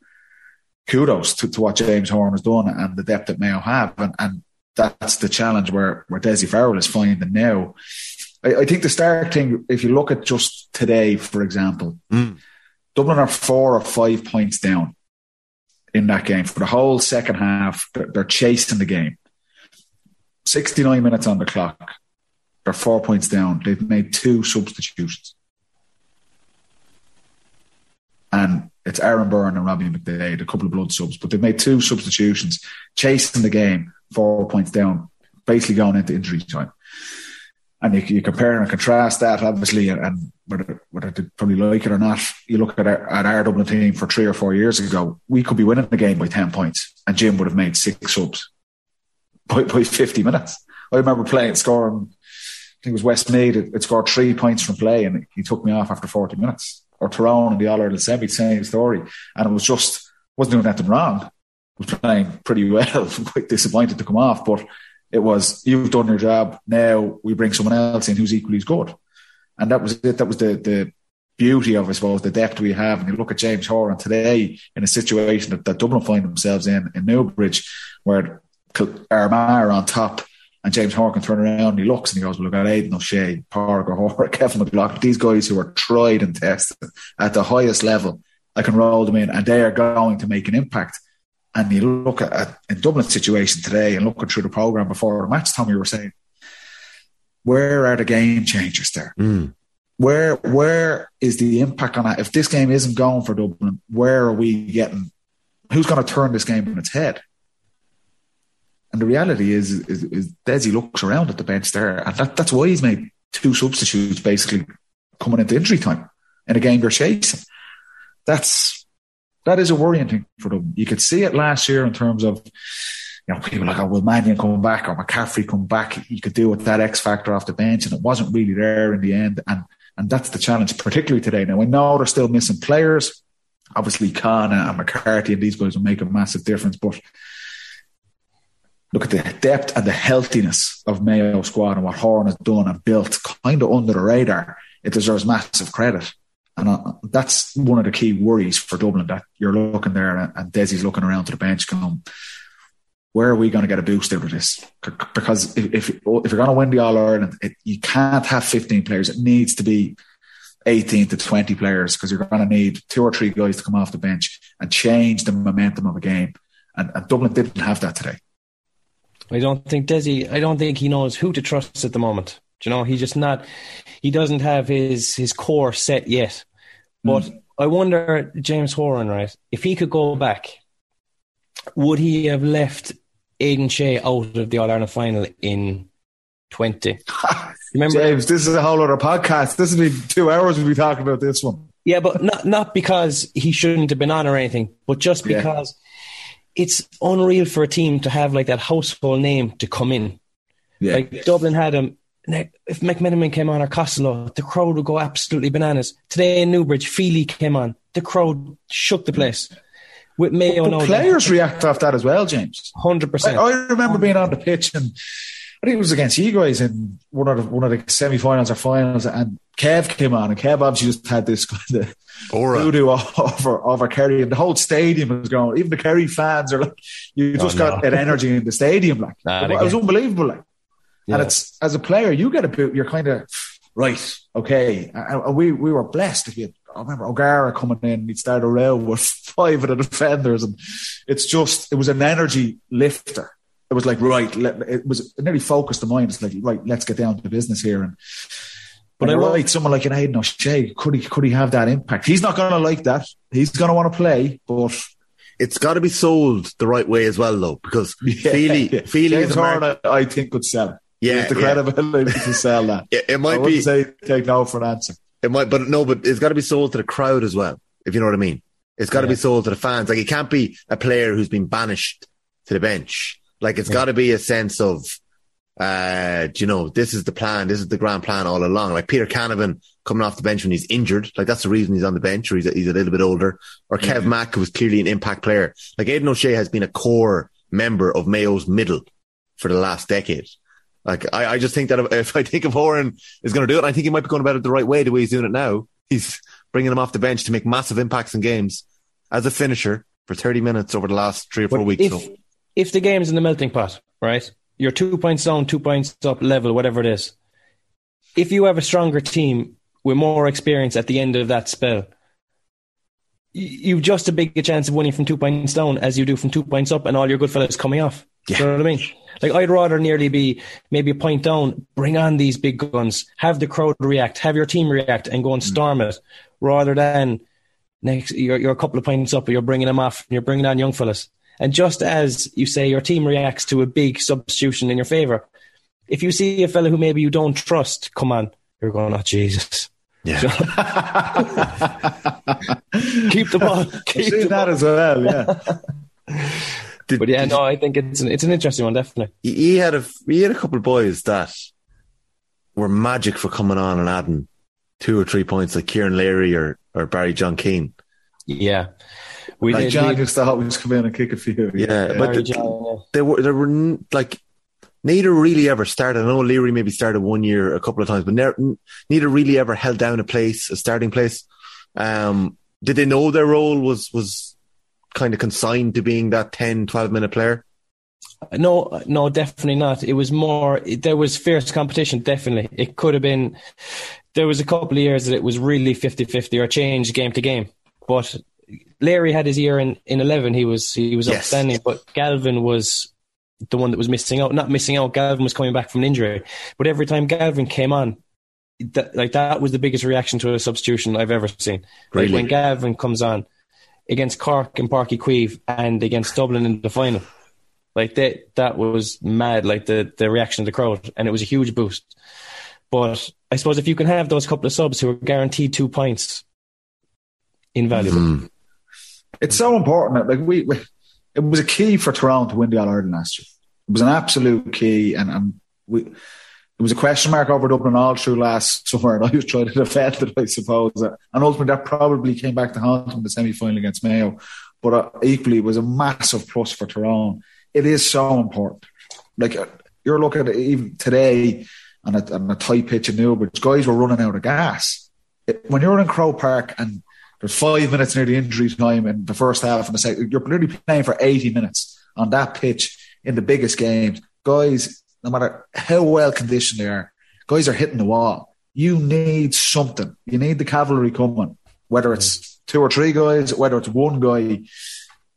kudos to, to what James Horan has done and the depth that Mayo have. And, and that's the challenge where, where Dessie Farrell is finding now. I, I, think the start thing, if you look at just today, for example, mm. Dublin are four or five points down in that game for the whole second half. They're, they're chasing the game. 69 minutes on the clock. They're four points down. They've made two substitutions. And it's Aaron Byrne and Robbie McDade, a couple of blood subs, but they've made two substitutions, chasing the game, four points down, basically going into injury time. And you, you compare and contrast that, obviously, and whether, whether they probably like it or not, you look at our, at our Dublin team for three or four years ago, we could be winning the game by 10 points, and Jim would have made six subs by, by 50 minutes. I remember playing, scoring, I think it was Westmeath, it, it scored three points from play, and he took me off after 40 minutes or Tyrone in the All Ireland semi, same story. And it was just wasn't doing anything wrong. was playing pretty well. <laughs> Quite disappointed to come off, but it was you've done your job. Now we bring someone else in who's equally as good, and that was it. That was the the beauty of, I suppose, the depth we have. And you look at James Horan today in a situation that, that Dublin find themselves in in Newbridge, where Armagh are on top and James Horan turn around and he looks and he goes, well, look at Aidan O'Shea, Park or <laughs> Kevin McLoughlin, these guys who are tried and tested at the highest level. I can roll them in and they are going to make an impact. And you look at, at in Dublin's situation today and looking through the programme before the match, Tommy, you were saying, where are the game changers there? Mm. Where where is the impact on that? If this game isn't going for Dublin, where are we getting? Who's going to turn this game on its head? And the reality is, is, is Dessie looks around at the bench there, and that, that's why he's made two substitutes basically coming into injury time in a game they're chasing. That's that is a worrying thing for them. You could see it last year in terms of you know people like oh will Mannion come back or McCaffrey come back. You could do with that X factor off the bench, and it wasn't really there in the end. And And that's the challenge, particularly today. Now, we know they're still missing players. Obviously, Con and McCarthy and these guys will make a massive difference. But look at the depth and the healthiness of Mayo squad and what Horan has done and built kind of under the radar. It deserves massive credit. And uh, that's one of the key worries for Dublin that you're looking there and, Desi's looking around to the bench going, where are we going to get a boost out of this? Because if, if, if you're going to win the All Ireland, you can't have 15 players. It needs to be 18 to 20 players because you're going to need two or three guys to come off the bench and change the momentum of a game. And, and Dublin didn't have that today. I don't think Desi. I don't think he knows who to trust at the moment. Do you know, he's just not. He doesn't have his his core set yet. But mm. I wonder, James Horan, right? If he could go back, would he have left Aidan Shea out of the All Ireland final in twenty? <laughs> Remember, James, this is a whole other podcast. This will be two hours. We'll be talking about this one. Yeah, but not not because he shouldn't have been on or anything, but just because. It's unreal for a team to have like that household name to come in. Yeah. Like Dublin had him if McManamon came on or Costello, the crowd would go absolutely bananas. Today in Newbridge, Feely came on. The crowd shook the place. With Mayo, but, but players react off that as well, James. Hundred percent. I remember being on the pitch, and I think it was against you guys in one of the, one of the semi-finals or finals, and Kev came on, and Kev obviously just had this <laughs> kind of voodoo <laughs> over over Kerry, and the whole stadium was going. Even the Kerry fans are like, you just oh, got that energy in the stadium, like nah, it was unbelievable, like. Yeah. And it's as a player, you get a boot. You're kind of right, okay. And we we were blessed. If you, I remember O'Gara coming in, he'd start a row with <laughs> five of the defenders, and it's just it was an energy lifter. It was like right, it was it nearly focused the mind. It's like right, let's get down to business here. And but I like someone like an Aidan O'Shea. Could he could he have that impact? He's not going to like that. He's going to want to play, but it's got to be sold the right way as well, though, because <laughs> yeah, Feely, yeah. Feely James is Horan, I think could sell. Yeah, the credibility yeah. to sell that. <laughs> It, it might I be say take no for an answer. It might, but no, but it's got to be sold to the crowd as well. If you know what I mean, it's got to yeah. be sold to the fans. Like it can't be a player who's been banished to the bench. Like it's yeah. got to be a sense of, uh, you know, this is the plan. This is the grand plan all along. Like Peter Canavan coming off the bench when he's injured. Like that's the reason he's on the bench or he's a, he's a little bit older. Or Kev mm-hmm. Mack, who was clearly an impact player. Like Aidan O'Shea has been a core member of Mayo's middle for the last decade. Like, I, I just think that if, <laughs> if I think of Horan is going to do it, I think he might be going about it the right way, the way he's doing it now. He's bringing him off the bench to make massive impacts in games as a finisher for 30 minutes over the last three or four but weeks. If, so. if the game's in the melting pot, right? You're two points down, two points up level, whatever it is. If you have a stronger team with more experience at the end of that spell, you've just a bigger chance of winning from two points down as you do from two points up and all your good fellas coming off. Yeah. You know what I mean? Like I'd rather nearly be maybe a point down, bring on these big guns, have the crowd react, have your team react, and go and mm. storm mm. it, rather than next you're, you're a couple of points up, but you're bringing them off, and you're bringing on young fellas. And just as you say, your team reacts to a big substitution in your favour. If you see a fella who maybe you don't trust, come on, you're going, oh Jesus. Yeah. keep the ball. <laughs> Keep the that ball. as well. Yeah. <laughs> Did, but yeah, no, I think it's an, it's an interesting one, definitely. He had a he had a couple of boys that were magic for coming on and adding two or three points, like Kieran Leary or or Barry John Keane. Yeah, we like did, John we, used to always come in and kick a few. Yeah, yeah. but the, John, they were there were like neither really ever started. I know Leary maybe started one year a couple of times, but never, neither really ever held down a place, a starting place. Um, did they know their role was was kind of consigned to being that 10, 12 minute player? No, no, definitely not. It was more, there was fierce competition, definitely. It could have been, there was a couple of years that it was really 50 50 or changed game to game. But Larry had his year in, in 11, he was, he was yes. outstanding, but Galvin was the one that was missing out. Not missing out, Galvin was coming back from an injury. But every time Galvin came on, that, like that was the biggest reaction to a substitution I've ever seen. Really? Like when Galvin comes on, against Cork and Uí Chaoimh and against Dublin in the final. Like that, that was mad. Like the the reaction of the crowd, and it was a huge boost. But I suppose if you can have those couple of subs who are guaranteed two points, invaluable. Mm. It's so important. Like we, we, it was a key for Tyrone to win the All Ireland last year. It was an absolute key, and, and we. It was a question mark over Dublin all through last <laughs> summer, and I was trying to defend it, I suppose. And ultimately, that probably came back to haunt them in the semi final against Mayo. But uh, equally, it was a massive plus for Tyrone. It is so important. Like uh, you're looking at it even today on a, on a tight pitch in Newbridge, guys were running out of gas. It, when you're in Croke Park and there's five minutes near the injury time in the first half and the second, you're literally playing for 80 minutes on that pitch in the biggest games. Guys, no matter how well conditioned they are, guys are hitting the wall. You need something. You need the cavalry coming, whether it's two or three guys, whether it's one guy.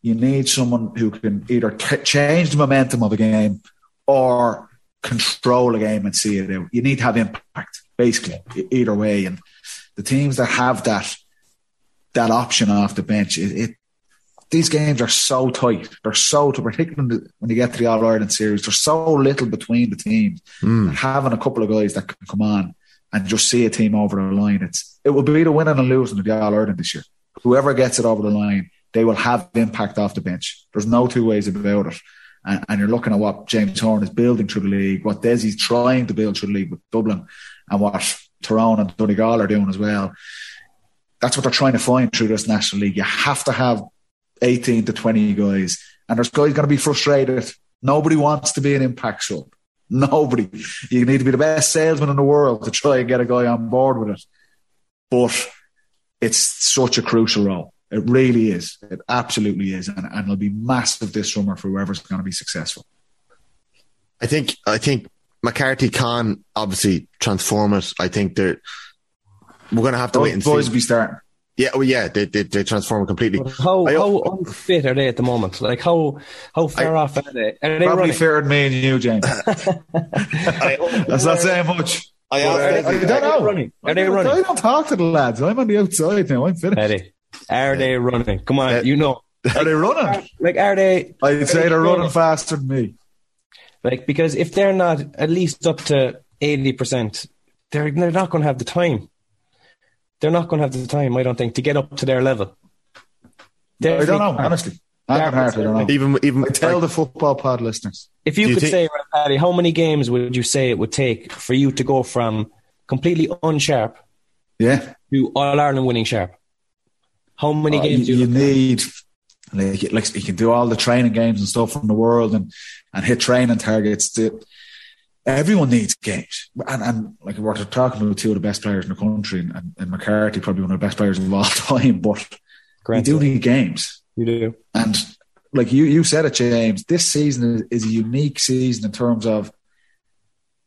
You need someone who can either t- change the momentum of a game or control a game and see it out. You need to have impact, basically, either way. And the teams that have that that option off the bench, it, it these games are so tight. They're so, particularly when you get to the All Ireland series, there's so little between the teams. Mm. Having a couple of guys that can come on and just see a team over the line, it's it will be the winning and losing of the All Ireland this year. Whoever gets it over the line, they will have the impact off the bench. There's no two ways about it. And, and you're looking at what James Horan is building through the league, what Desi's trying to build through the league with Dublin, and what Tyrone and Donegal are doing as well. That's what they're trying to find through this National League. You have to have 18 to 20 guys. And there's guys going to be frustrated. Nobody wants to be an impact sub. <laughs> Nobody. You need to be the best salesman in the world to try and get a guy on board with it. But it's such a crucial role. It really is. It absolutely is. And, and it'll be massive this summer for whoever's going to be successful. I think, I think McCarthy can obviously transform it. I think that we're going to have to Those wait and boys see. be starting. Yeah, well, yeah, they they, they transform completely. How I- how unfit are they at the moment? Like how how far I- off are they? Are they Probably running? fairer than me and you, James. <laughs> I, That's not saying much. I But, asked- I don't know. running? Are they running? I don't talk to the lads. I'm on the outside now. I'm finished. Eddie, are they running? Come on, Uh, you know. Are they running? Like are they? I'd say they they're running running? faster than me. Like because if they're not at least up to eighty percent, they're they're not going to have the time. They're not going to have the time, I don't think, to get up to their level. I don't know, Definitely. honestly. Heart, I don't know. even even I tell the football pod listeners. If you, you could think- say, Paddy, how many games would you say it would take for you to go from completely unsharp Yeah. to All Ireland winning sharp? How many Uh, games you, do you, you need like, like you can do all the training games and stuff from the world and, and hit training targets. To, everyone needs games, and and like we're talking about two of the best players in the country, and, and, and McCarthy probably one of the best players of all <laughs> time. But you do need games, you do. and like you you said it, James. This season is, is a unique season in terms of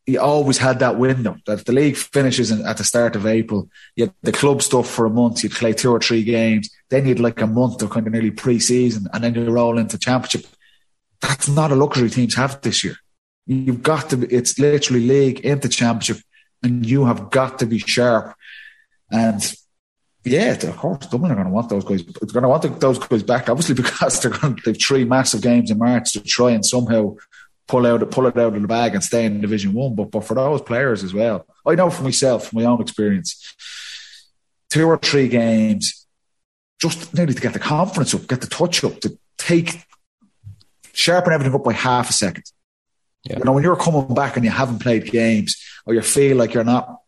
he always had that window that the league finishes in, at the start of April, you had the club stuff for a month, you'd play two or three games, then you'd like a month of kind of nearly pre season, and then you roll into championship. That's not a luxury teams have this year. You've got to be, it's literally league into championship, and you have got to be sharp. And yeah, of course, Dublin are going to want those guys. They're going to want those guys back, obviously, <laughs> because they're going to, they've three massive games in March to try and somehow pull out pull it out of the bag and stay in Division One. But but for those players as well, I know for myself, from my own experience, two or three games, just nearly to get the confidence up, get the touch up, to take sharpen everything up by half a second. Yeah. You know, when you're coming back and you haven't played games, or you feel like you're not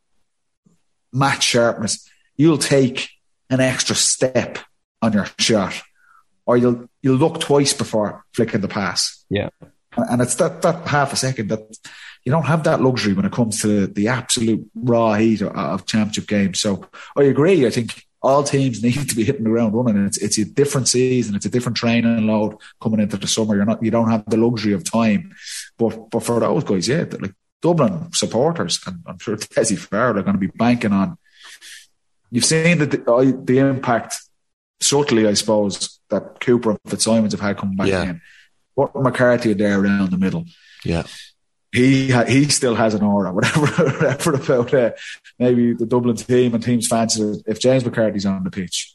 match sharpness, you'll take an extra step on your shot, or you'll you'll look twice before flicking the pass. Yeah. And it's that, that half a second that you don't have that luxury when it comes to the absolute raw heat of, of championship games. So I agree. I think all teams <laughs> need to be hitting the ground running. It's it's a different season. It's a different training load coming into the summer. You're not you don't have the luxury of time. But but for those guys, yeah, like Dublin supporters, and I'm sure <laughs> Desi Farrell are going to be banking on. You've seen the the, the impact subtly, I suppose, that Cooper and Fitzsimons have had coming back Yeah. in. What McCarthy are there around the middle. Yeah. He ha- he still has an aura, <laughs> whatever, whatever about uh, maybe the Dublin team and teams fancy it. If James McCarthy's on the pitch,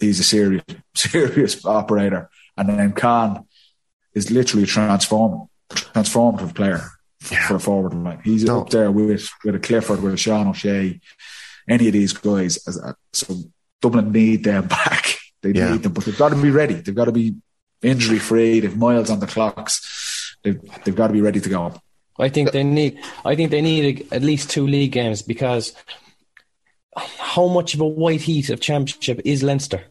he's a serious <laughs> serious operator. And then Con is literally a transform transformative player for, for the forward line. He's No. up there with with a Clifford, with a Sean O'Shea, any of these guys. As a, so Dublin need them <laughs> back. They Yeah. need them, but they've got to be ready. They've got to be injury free. They've miles on the clocks. They've they've got to be ready to go. I think they need. I think they need at least two league games because how much of a white heat of championship is Leinster?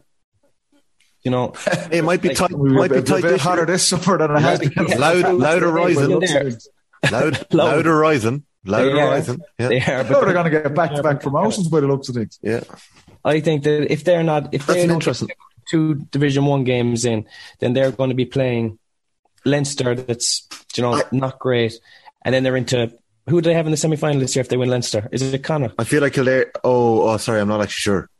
You know, it might be Like, tight. We Might be bit, tight bit this hotter this summer than it has been. Loud, louder rising, <laughs> loud, Loud. louder rising, louder They are. rising. Yeah, They are, No, they're going to get back to back promotions by the looks of things. yeah. I think that if they're not, if That's they an don't interesting. get two Division One games in, then they're going to be playing Leinster. That's you know not great, and then they're into who do they have in the semi final this year if they win Leinster? Is it Connor? I feel like Kildare. Oh, oh, sorry, I'm not actually sure.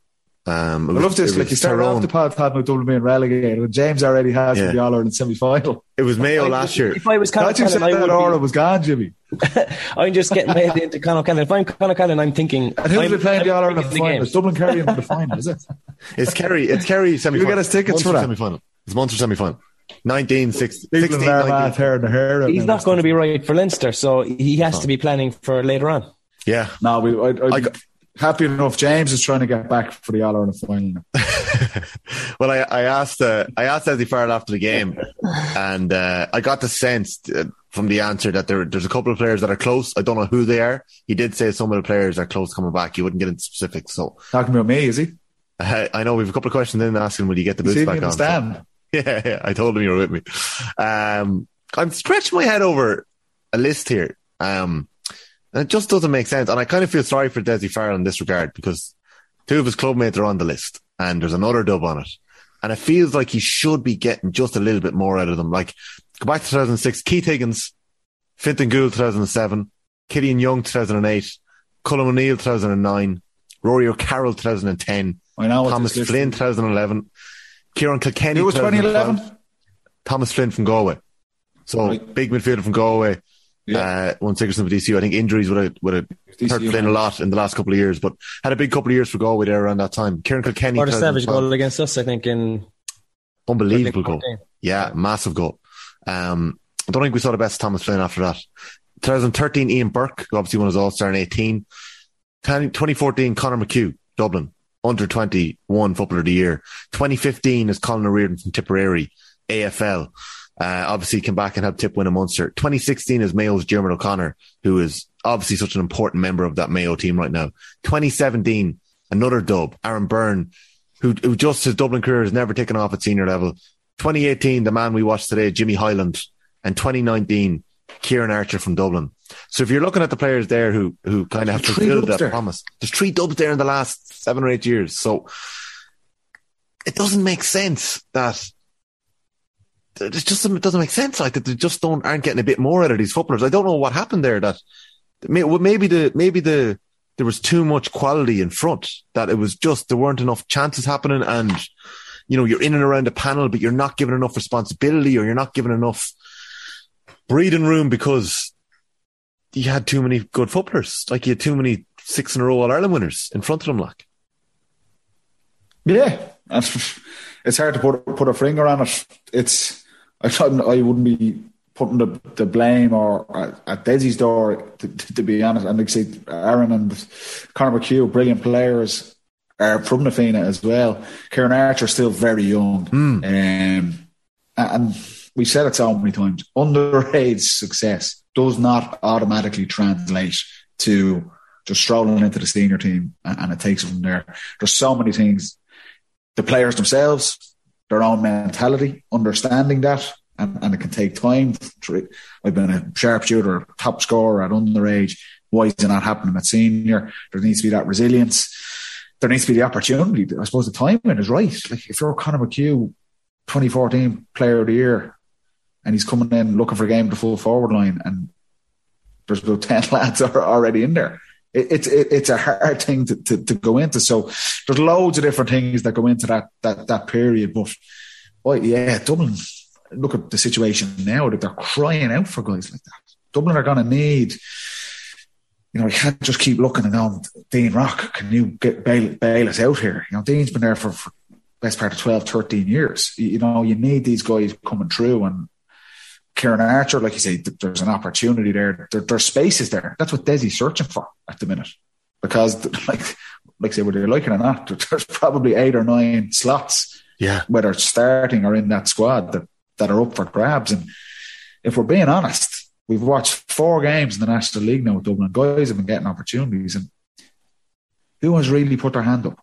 Um, I was- love this. it Like you started Tyrone. off the pod talking about Dublin being relegated, and James already has Yeah. the All Ireland semi final. It was Mayo last year. If I was Conor Thought you said Callan, I that would Aura be, was gone, Jimmy. <laughs> I'm just getting my head into Conor Callan. If I'm Conor Callan, I'm thinking. And who's I'm, playing I'm the All Ireland the final? games. It's Dublin Kerry in the final, is it? <laughs> It's Kerry. It's Kerry semi You get us tickets for that. Semi final. It's Munster semi final. 19, 16, People 16 in 19. math tearing hair He's not going to be right for Leinster, so he has to be planning for later on. Yeah. No, we, I, I, I got- happy enough. James is trying to get back for the All Ireland final. <laughs> well, I, I asked uh, I asked Eddie Farrell after the game, and uh, I got the sense uh, from the answer that there, there's a couple of players that are close. I don't know who they are. He did say some of the players are close coming back. He wouldn't get into specifics, so Talking about me, is he? uh, I know we have a couple of questions in asking will you get the boots back in the on. So- <laughs> Yeah, yeah, I told him you were with me. Um, I'm stretching my head over a list here. Um, and it just doesn't make sense. And I kind of feel sorry for Desi Farrell in this regard because two of his clubmates are on the list and there's another dub on it. And it feels like he should be getting just a little bit more out of them. Like, go back to 2006, Keith Higgins, Fintan Goold 2007, Killian Young 2008, Colm O'Neill 2009, Rory O'Carroll 2010, I know. Thomas Flynn is. 2011, Ciarán Kilkenny It was 2012, 2011. Thomas Flynn from Galway. So Right. big midfielder from Galway. Yeah. Uh, won Sigerson for DCU. I think injuries would have, would have DCU, hurt Flynn a lot in the last couple of years, but had a big couple of years for Galway there around that time. Ciarán Kilkenny. Or the Savage goal against us, I think, in Unbelievable goal. 2014. Yeah, massive goal. Um, I don't think we saw the best Thomas Flynn after that. 2013, Ian Burke, who obviously won his All Star in 18. 2014, Conor McHugh, Dublin, under 21 Footballer of the Year. 2015 is Colin O'Riordan from Tipperary, AFL. Uh, obviously came back and helped Tip win a Munster. 2016 is Mayo's Diarmuid O'Connor, who is obviously such an important member of that Mayo team right now. 2017, another dub, Aaron Byrne, who, who just his Dublin career has never taken off at senior level. 2018, the man we watched today, Jimmy Hyland, and 2019, Ciarán Archer from Dublin. So if you're looking at the players there who who kind of have fulfilled that there. promise, there's three dubs there in the last seven or eight years. So it doesn't make sense that it just it doesn't make sense like that they just don't aren't getting a bit more out of these footballers. I don't know what happened there. That maybe the maybe the there was too much quality in front that it was just there weren't enough chances happening and you know you're in and around the panel but you're not given enough responsibility or you're not given enough breathing room because you had too many good footballers like you had too many six in a row All Ireland winners in front of them like Yeah, it's hard to put put a finger on it. It's I thought I wouldn't be putting the, the blame or at, at Desi's door to, to, be honest. And like I say, Aaron and Conor McHugh, brilliant players, are from the Fianna as well. Ciarán Archer still very young, um, and we've said it so many times. Underage success does not automatically translate to just strolling into the senior team, and, and it takes it from there. There's so many things the players themselves, their own mentality, understanding that, and, and it can take time. I've been a sharpshooter, top scorer at underage. Why is it not happening at senior? There needs to be that resilience. There needs to be the opportunity. I suppose the timing is right. Like if you're Conor McHugh, 2014 Player of the Year, and he's coming in looking for a game to full forward line, and there's about <laughs> 10 lads are already in there it, it's it, it's a hard thing to, to, to, go into. So there's loads of different things that go into that that that period. But well, yeah, Dublin. Look at the situation now that they're crying out for guys like that. Dublin are going to need. You know, you can't just keep looking and going, Dean Rock, can you get bail, bail us out here? You know, Dean's been there for, for best part of 12, 13 years. You, you know, you need these guys coming through and Ciarán Archer, like you say, th- there's an opportunity there. there. There's spaces there. That's what Desi's searching for at the minute. Because, <laughs> like, like I say, whether you like it or not, <laughs> there's probably eight or nine slots, yeah, whether it's starting or in that squad that, that are up for grabs. And if we're being honest, we've watched four games in the National League now with Dublin. Guys have been getting opportunities, and who has really put their hand up?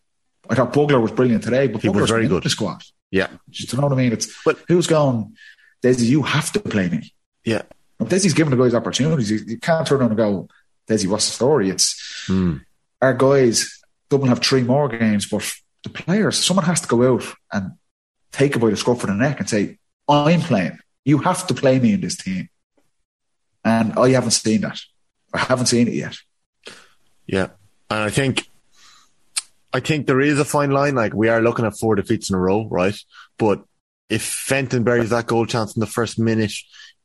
I thought Bugler was brilliant today, but He was very good. The squad. Yeah. Do you know what I mean? It's But- who's going? Desi, you have to play me. Yeah. If Desi's giving the guys opportunities, you, can't turn around and go, Desi, what's the story? It's Hmm. our guys. Dublin have three more games, but the players, someone has to go out and take it by the scruff of the neck and say, "I'm playing. You have to play me in this team." And I haven't seen that. I haven't seen it yet. Yeah. And I think I think there is a fine line. Like we are looking at four defeats in a row, right? But if Fenton buries that goal chance in the first minute,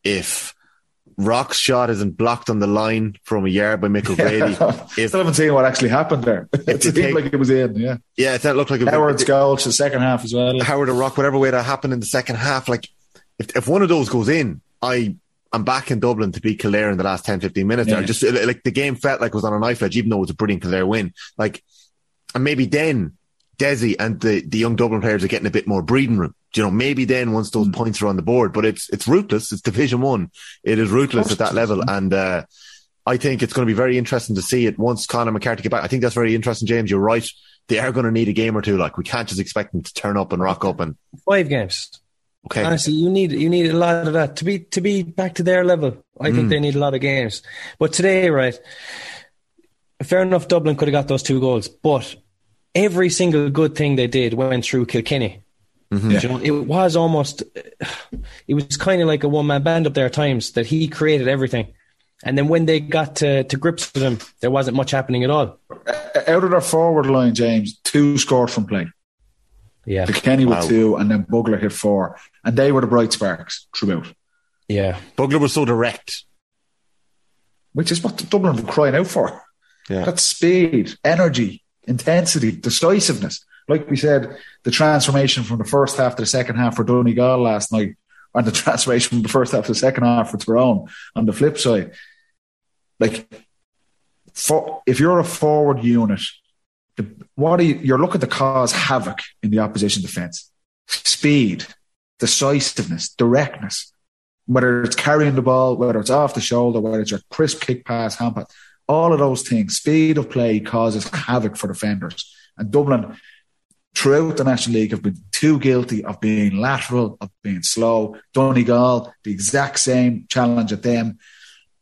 if Rock's shot isn't blocked on the line from a yard by Mick O'Grady, <laughs> <laughs> if Still haven't seen what actually happened there. <laughs> It seemed take- like it was in. Yeah, yeah, it looked like a Howard's goal to the second half as well. Howard or Rock, whatever way that happened in the second half, like if, if one of those goes in, I I'm back in Dublin to beat Kildare in the last 10, 15 minutes. Yeah. There. Just like the game felt like it was on a knife edge, even though it was a brilliant Kildare win. Like, and maybe then Desi and the, the young Dublin players are getting a bit more breathing room. You know, maybe then once those points are on the board, but it's it's ruthless. It's Division One. It is ruthless at that level, and uh, I think it's going to be very interesting to see it once Conor McCarthy get back. I think that's very interesting, James. You're right. They are going to need a game or two. Like we can't just expect them to turn up and rock up and Five games. okay. Honestly, you need you need a lot of that to be to be back to their level. I think they need a lot of games. But today, right? Fair enough. Dublin could have got those two goals, but every single good thing they did went through Kilkenny. Mm-hmm. Yeah. You know, it was almost, <sighs> it was kind of like a one man band up there at times that he created everything. And then when they got to, to grips with him, there wasn't much happening at all. Uh, out of their forward line, James, two scored from play. Yeah. Kenny with two, and then Bugler hit four, and they were the bright sparks throughout. Yeah. Bugler was so direct. which is what the Dublin were crying out for. Yeah. That speed, energy, intensity, decisiveness. Like we said, the transformation from the first half to the second half for Donegal last night, and the <laughs> transformation from the first half to the second half for Tyrone on the flip side. Like, for, if you're a forward unit, the, what are you, you're looking to cause havoc in the opposition defence. Speed, decisiveness, directness, whether it's carrying the ball, whether it's off the shoulder, whether it's a crisp kick pass, hand pass, all of those things, speed of play causes havoc for defenders. And Dublin, throughout the National League, have been too guilty of being lateral, of being slow. Donegal, the exact same challenge at them.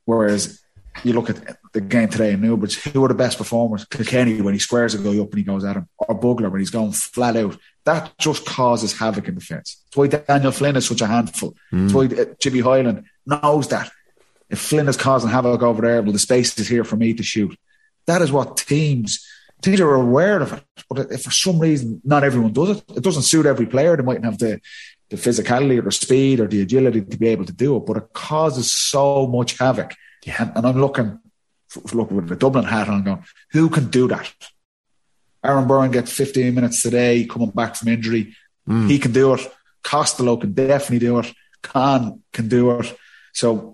Whereas you look at the game today in Newbridge, who are the best performers? Kilkenny when he squares a guy up and he goes at him, or Bugler when he's going flat out. That just causes havoc in defence. That's why Daniel Flynn is such a handful. That's why uh, Jimmy Hyland knows that. If Flynn is causing havoc over there, well, the space is here for me to shoot. That is what teams teams are aware of it. But if for some reason not everyone does it, it doesn't suit every player. They mightn't have the the physicality or the speed or the agility to be able to do it, but it causes so much havoc. Yeah. And, and I'm looking, looking with the Dublin hat on, going, who can do that? Aaron Byrne gets 15 minutes today, coming back from injury. Hmm. He can do it. Costello can definitely do it. Con can do it. So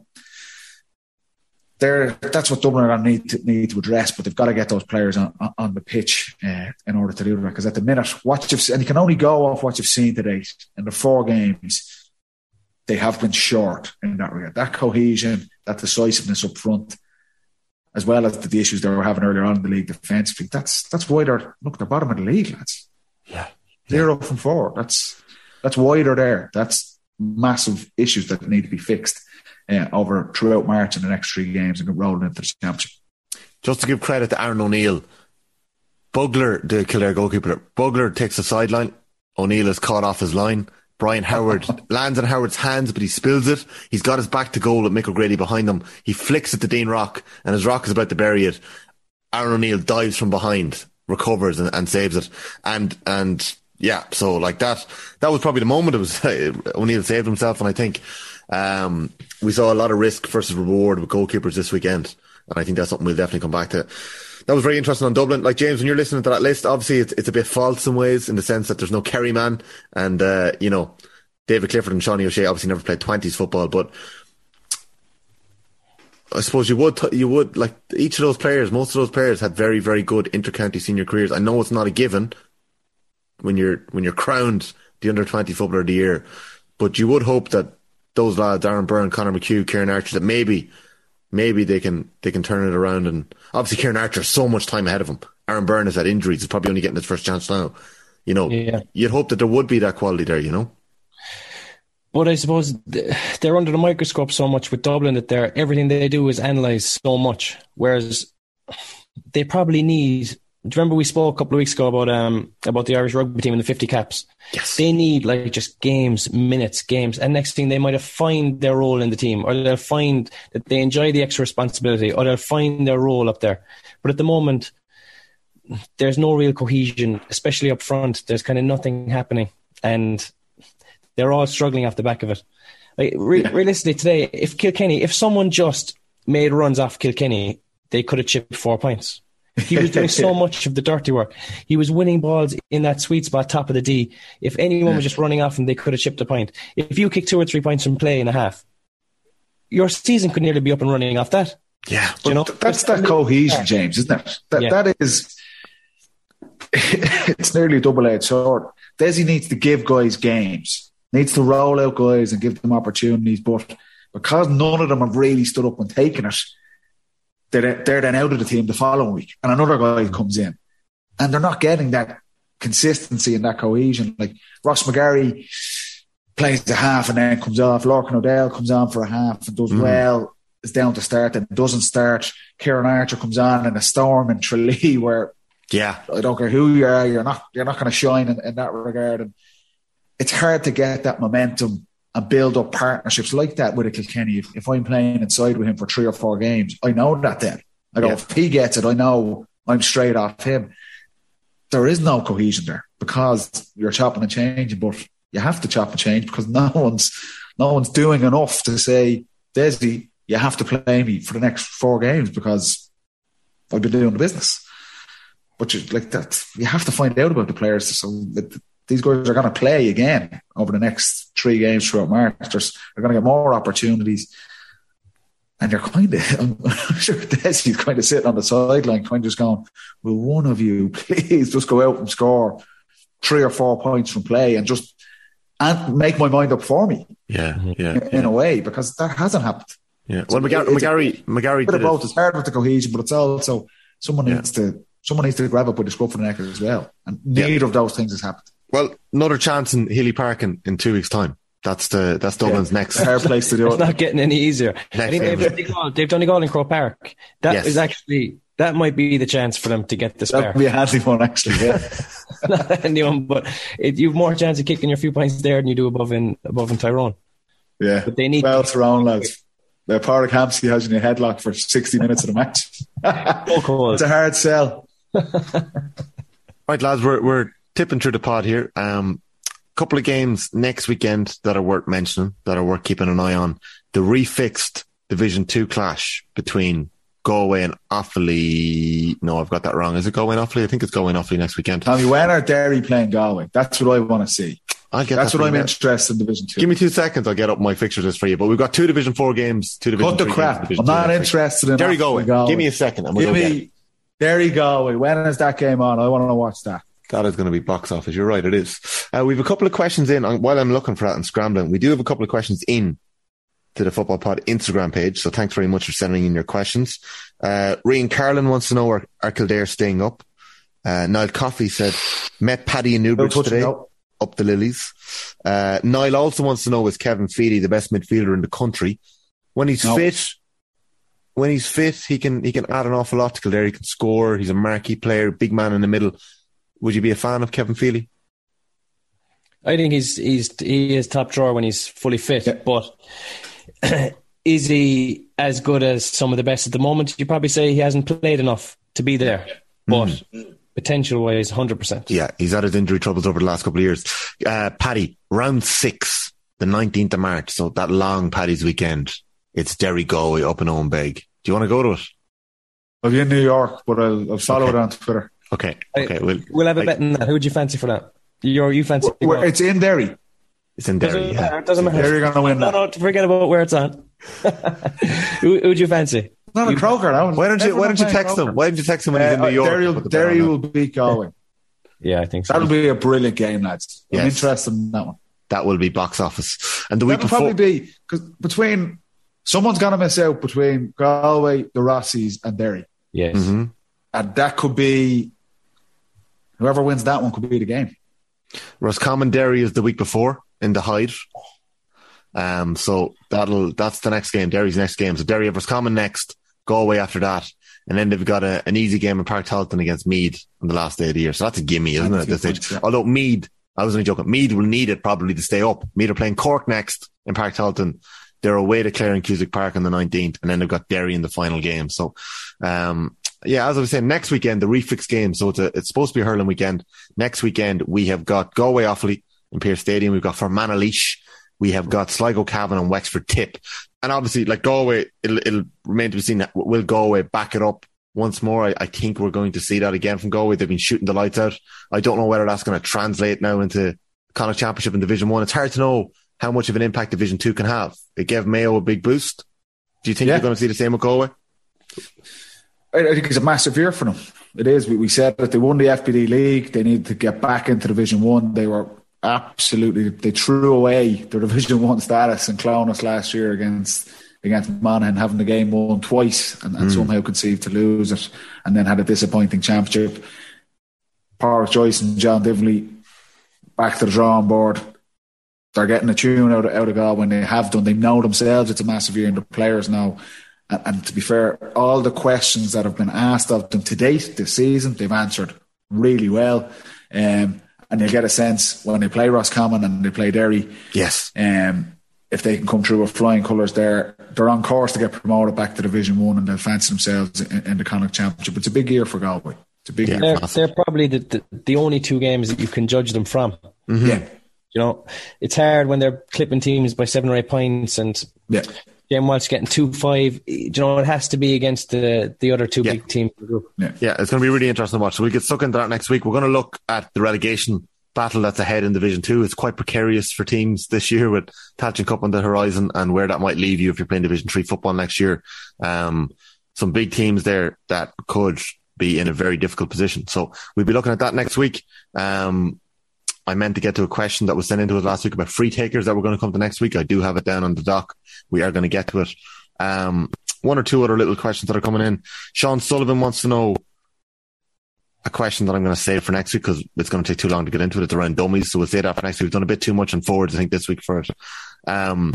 there, that's what Dublin are going to need to need to address. But they've got to get those players on, on- the pitch uh, in order to do that. Because at the minute, what you've and you can only go off what you've seen today in the four games. They have been short in that regard. That cohesion, that decisiveness up front, as well as the, the issues they were having earlier on in the league defensively. That's that's why they're look they're bottom of the league, lads. Yeah. Zero from four. That's that's why they're there. That's massive issues that need to be fixed uh, over throughout March and the next three games and rolling into the championship. Just to give credit to Aaron O'Neill, Bugler, the Kildare goalkeeper, Bugler takes the sideline. O'Neill is caught off his line. Brian Howard <laughs> lands in Howard's hands, but he spills it. He's got his back to goal with Mick O'Grady behind him. He flicks it to Dean Rock, and as Rock is about to bury it, Aaron O'Neill dives from behind, recovers and, and saves it. And, and yeah, so like that, that was probably the moment it was, <laughs> O'Neill saved himself. And I think, um, we saw a lot of risk versus reward with goalkeepers this weekend. And I think that's something we'll definitely come back to. That was very interesting on Dublin. Like James, when you're listening to that list, obviously it's, it's a bit false in ways in the sense that there's no Kerry man and, uh, you know, David Clifford and Seánie O'Shea obviously never played 20s football, but I suppose you would, you would, like each of those players, most of those players had very, very good intercounty senior careers. I know it's not a given when you're, when you're crowned the under 20 footballer of the year, but you would hope that those lads, Aaron Byrne, Conor McHugh, Ciarán Archer, that maybe maybe they can they can turn it around. And obviously, Ciarán Archer so much time ahead of him. Aaron Byrne has had injuries; he's probably only getting his first chance now. You know, Yeah. you'd hope that there would be that quality there. You know, But I suppose they're under the microscope so much with Dublin that they're everything they do is analysed so much. Whereas they probably need. Do you remember we spoke a couple of weeks ago about um about the Irish rugby team and the fifty caps? yes, They need like just games, minutes, games, and next thing they might have find their role in the team, or they'll find that they enjoy the extra responsibility, or they'll find their role up there. But at the moment, there's no real cohesion, especially up front. There's kind of nothing happening, and they're all struggling off the back of it. Like, re- Realistically, today, if Kilkenny, if someone just made runs off Kilkenny, they could have chipped four points. He was doing so <laughs> much of the dirty work. He was winning balls in that sweet spot, top of the D. If anyone was just running off him, they could have chipped a point. If you kick two or three points from play in a half, your season could nearly be up and running off that. yeah, You know, That's that cohesion, James, isn't it? That Yeah. that is. <laughs> it's nearly a double-edged sword. Desi needs to give guys games, needs to roll out guys and give them opportunities. But because none of them have really stood up and taken it, they're they're then out of the team the following week, and another guy comes in, and they're not getting that consistency and that cohesion. Like Ross McGarry plays the half and then comes off. Lorcan O'Dell comes on for a half and does mm. well. Is down to start and doesn't start. Ciarán Archer comes on in a storm in Tralee <laughs> where yeah, I don't care who you are, you're not you're not going to shine in, in that regard. And it's hard to get that momentum and build up partnerships like that with a Kilkenny. If, if I'm playing inside with him for three or four games, I know that then. I go, Yeah. if he gets it, I know I'm straight off him. There is no cohesion there because you're chopping and changing, but you have to chop and change because <laughs> no one's no one's doing enough to say, Desi, you have to play me for the next four games because I've been doing the business. But you, like that, you have to find out about the players. So that these guys are going to play again over the next three games throughout March. There's, they're going to get more opportunities. And you're kind of, <laughs> I'm sure Desi's kind of sitting on the sideline, kind of just going, Will one of you <laughs> please just go out and score three or four points from play and just and make my mind up for me yeah, yeah, in a way because that hasn't happened. yeah. Well, McGarry, McGarry, McGarry bit did both. it. It's hard with the cohesion, but it's also someone Yeah. needs to someone needs to grab it by the scruff of the neck as well. And Yeah. neither of those things has happened. Well, another chance in Healy Park in, in two weeks' time. That's the that's Dublin's next. It's a hard place to do it. It's not getting any easier. I Next think they've, game. Donegal, they've Donegal in Croke Park. That is Yes. actually that might be the chance for them to get the That spare. would be a handy one, actually. Yeah. <laughs> Not anyone, but it, you've more chance of kicking your few points there than you do above in above in Tyrone. yeah. But they need well, it's around, lads. Uh, Padraig Hampsey has you in a headlock for 60 minutes of the match. so <laughs> cold. it's a hard sell. <laughs> Right, lads, we're we're tipping through the pod here. Um, couple of games next weekend that are worth mentioning, that are worth keeping an eye on. The refixed Division Two clash between Galway and Offaly. No, I've got that wrong. Is it Galway and Offaly? I think it's Galway and Offaly next weekend. Tommy, when are Derry playing Galway? That's what I want to see. I'll get That's that what I'm interested in Division 2. Give me two seconds. I'll get up my fixtures list for you. But we've got two Division Four games, two Division Cut the crap. I'm not interested in Derry Offaly Galway. Give me a second. And we'll Give go me Derry Galway. When is that game on? I want to watch that. That is going to be box office. You're right. It is. Uh, we have a couple of questions in on, while I'm looking for that and scrambling. We do have a couple of questions in to the Football Pod Instagram page. So thanks very much for sending in your questions. Uh, Carlin wants to know are, are Kildare staying up? Uh, Niall Coffey said, met Paddy in No Newbridge touching today, out. up the lilies. Uh, Niall also wants to know, is Kevin Feely the best midfielder in the country? When he's No. fit, when he's fit, he can, he can add an awful lot to Kildare. He can score. He's a marquee player, big man in the middle. Would you be a fan of Kevin Feely? I think he's he's he is top drawer when he's fully fit. Yeah. But <clears throat> is he as good as some of the best at the moment? You probably say he hasn't played enough to be there. But potential wise, hundred percent. Yeah, he's had his injury troubles over the last couple of years. Uh, Paddy, round six, the 19th of March. So that long Paddy's weekend. It's Derry Galway up in Owenbeg. Do you want to go to it? I'll be in New York, but I'll, I'll follow Okay. it on Twitter. Okay. I- Okay. Well, We'll have a Like- bet in that. Who would you fancy for that? You're, you fancy? Where- It's in Derry. it's in Derry. doesn't Yeah. matter. Doesn't matter. Derry are going to win No, that. no, forget about where it's on. <laughs> who who would you fancy? Not a Croker. That Why don't you, why don't you text him? Why don't you text him when he's in New York? Derry, will, put the bet Derry will that? beat Galway. Yeah, I think so. That'll be a brilliant game, lads. I'm interested in that one. That will be box office. And the week That'll before. probably be because between someone's going to miss out between Galway, the Rossies, and Derry. Yes. hmm And that could be whoever wins that one could be the game. Roscommon Derry is the week before in the Hyde. Um, so that'll that's the next game. Derry's next game. So Derry have Roscommon next, Galway after that, and then they've got a, an easy game in Páirc Tailteann against Meath on the last day of the year. So that's a gimme, isn't it? At this good stage. yeah. Although Meath, I was only joking. Meath will need it probably to stay up. Meath are playing Cork next in Páirc Tailteann. They're away to Clare and Cusack Park on the 19th, and then they've got Derry in the final game. So, um, yeah, as I was saying, next weekend, the refix game. So it's, a, it's supposed to be a hurling weekend. Next weekend, we have got Galway Offaly in Pearse Stadium. We've got Fermanagh We have got Sligo Cavan and Wexford Tip. And obviously, like Galway, it'll, it'll remain to be seen. That will Galway back it up once more? I, I think we're going to see that again from Galway. They've been shooting the lights out. I don't know whether that's going to translate now into Connacht Championship and Division One. It's hard to know how much of an impact Division Two can have. It gave Mayo a big boost. Do you think Yeah. you're going to see the same with Galway? I, think it's a massive year for them. It is. We, we said that they won the FBD league. They need to get back into Division One. They were absolutely they threw away their <laughs> Division One status in Clones last year against against Monaghan, having the game won twice and, and hmm. somehow conceived to lose it, and then had a disappointing championship. Pádraic Joyce and John Divilly back to the drawing board. They're getting a tune out of, out of God when they have done. They know themselves it's a massive year, and the players know. And, and to be fair, all the questions that have been asked of them to date this season, they've answered really well. Um, and you'll get a sense when they play Roscommon and they play Derry, Yes. um, if they can come through with flying colours there, they're on course to get promoted back to Division One and they'll fancy themselves in, in the Connacht Championship. It's a big year for Galway. It's a big Yeah. year. They're, they're probably the, the, the only two games that you can judge them from. Yeah, You know, it's hard when they're clipping teams by seven or eight points and yeah. Jim Walsh getting two five. You know, it has to be against the the other two Yeah. big teams. group. Yeah, it's going to be really interesting to watch. So we get stuck into that next week. We're going to look at the relegation battle that's ahead in Division Two. It's quite precarious for teams this year with Tailteann Cup on the horizon and where that might leave you if you're playing Division Three football next year. Um, some big teams there that could be in a very difficult position. So we'll be looking at that next week. Um, I meant to get to a question that was sent into us last week about free takers that we're going to come to next week. I do have it down on the dock. We are going to get to it. Um, one or two other little questions that are coming in. Sean Sullivan wants to know a question that I'm going to save for next week because it's going to take too long to get into it. It's around dummies. So we'll save that for next week. We've done a bit too much on forwards, I think, this week for it. Um,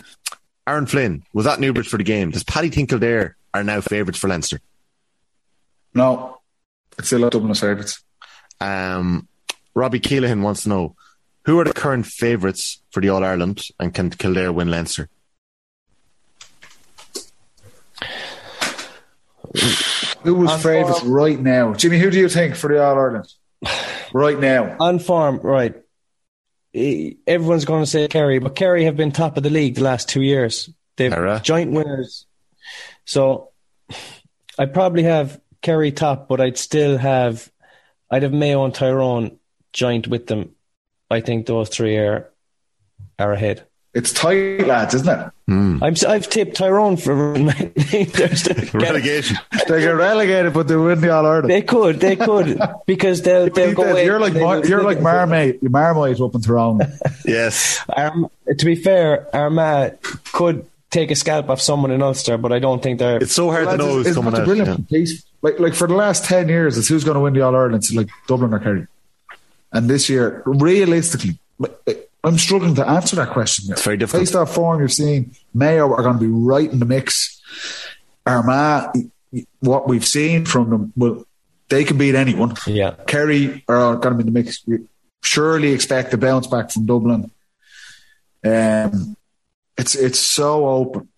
Aaron Flynn was at Newbridge for the game. Does Paddy think Kildare are now favourites for Leinster? No, it's still a Dublin favourites. Um, Robbie Keelahan wants to know who are the current favourites for the All Ireland and can Kildare win Leinster? Who was favourites right now? Jimmy, who do you think for the All Ireland? Right now. On form, right. Everyone's going to say Kerry, but Kerry have been top of the league the last two years. They've Era. joint winners. So I'd probably have Kerry top, but I'd still have I'd have Mayo and Tyrone joint with them. I think those three are are ahead. It's tight, lads, isn't it? Hmm. I'm I've tipped Tyrone for They're <laughs> still- Relegation. They get relegated, but they win the All Ireland. They could, they could, <laughs> because they'll they'll go. away You're like and Mar- you're like get- Marmite. You're Marmite up in Tyrone. <laughs> yes. Arm, to be fair, Armagh could take a scalp off someone in Ulster, but I don't think they're. It's so hard to know who's it's, coming a out. brilliant Yeah. piece. Like like for the last ten years, it's who's going to win the All Ireland. It's like Dublin or Kerry. And this year, realistically, I'm struggling to answer that question. It's very difficult. Based off form you're seeing, Mayo are going to be right in the mix. Armagh, what we've seen from them, well, they can beat anyone. Yeah, Kerry are going to be in the mix. You surely expect a bounce back from Dublin. Um, it's it's so open.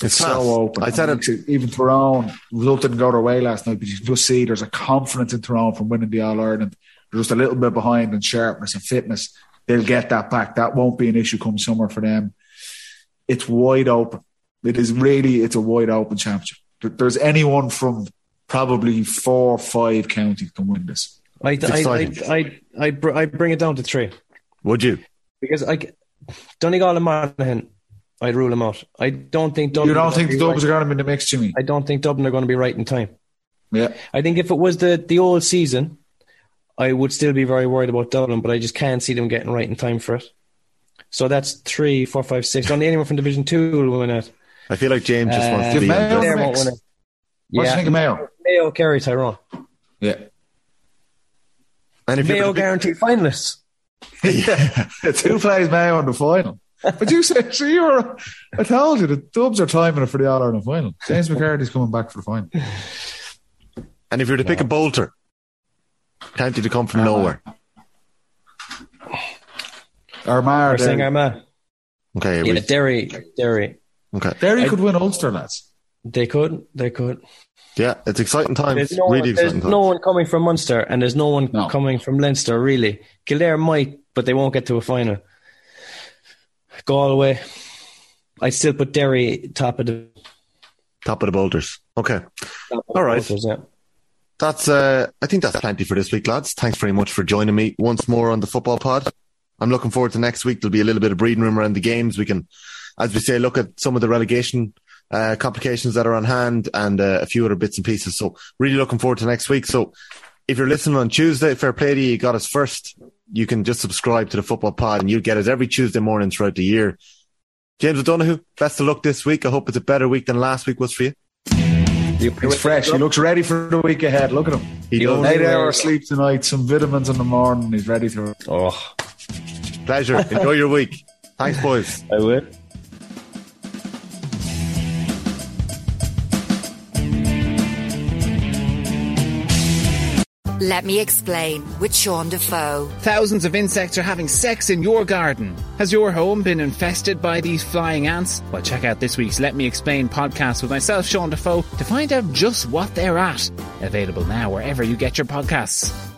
It's class. so open. I said And it- Even Tyrone, result didn't go their way last night, but you can just see there's a confidence in Tyrone from winning the All Ireland. They're just a little bit behind in sharpness and fitness. They'll get that back. That won't be an issue come summer for them. It's wide open. It is really, it's a wide open championship. There's anyone from probably four or five counties can win this. I I. I I I br- I bring it down to three Would you? because I Donegal and Monaghan, I'd rule them out. I don't think Dublin. You don't are think the gonna be are going to be in the mix, Jimmy? right. I don't think Dublin are going to be right in time. Yeah. I think if it was the the old season, I would still be very worried about Dublin, but I just can't see them getting right in time for it. So that's three, four, five, six. Only anyone from Division Two will win it. I feel like James just wants to be. Uh, Mayo on Kildare the won't mix. win it. What do you think of Mayo? Mayo, Kerry, Tyrone. Yeah. And if Mayo the big- guaranteed finalists. <laughs> yeah. It's who plays Mayo in the final. But you said, so you were, I told you, the Dubs are timing it for the All Ireland final. James <laughs> McCarthy's coming back for the final. and if you're to pick a bolter, county to come from nowhere. Armagh, We're saying Armagh. Okay, Yeah, we- Derry, Derry. okay, Derry could win Ulster, lads. They could, they could. yeah, it's exciting times. There's no, really one, there's exciting times. no one coming from Munster, and there's no one No. coming from Leinster, really. Kildare might, but they won't get to a final. Galway. I'd still put Derry top of the. Top of the boulders. Okay, All right. the yeah. That's. uh I think that's plenty for this week, lads. Thanks very much for joining me once more on the football pod. I'm looking forward to next week. There'll be a little bit of breeding room around the games. We can, as we say, look at some of the relegation uh, complications that are on hand and uh, a few other bits and pieces. So really looking forward to next week. So if you're listening on Tuesday, fair play to you. You got us first. You can just subscribe to the football pod and you'll get us every Tuesday morning throughout the year. James O'Donoghue, best of luck this week. I hope it's a better week than last week was for you. He's fresh. He looks ready for the week ahead. Look at him. He The does. only Eight hours sleep tonight, some vitamins in the morning. He's ready to. Oh, Pleasure. Enjoy your week. Thanks, boys. I will. Let me explain with Sean Defoe. Thousands of insects are having sex in your garden. Has your home been infested by these flying ants? Well, check out this week's Let Me Explain podcast with myself, Sean Defoe, to find out just what they're at. Available now wherever you get your podcasts.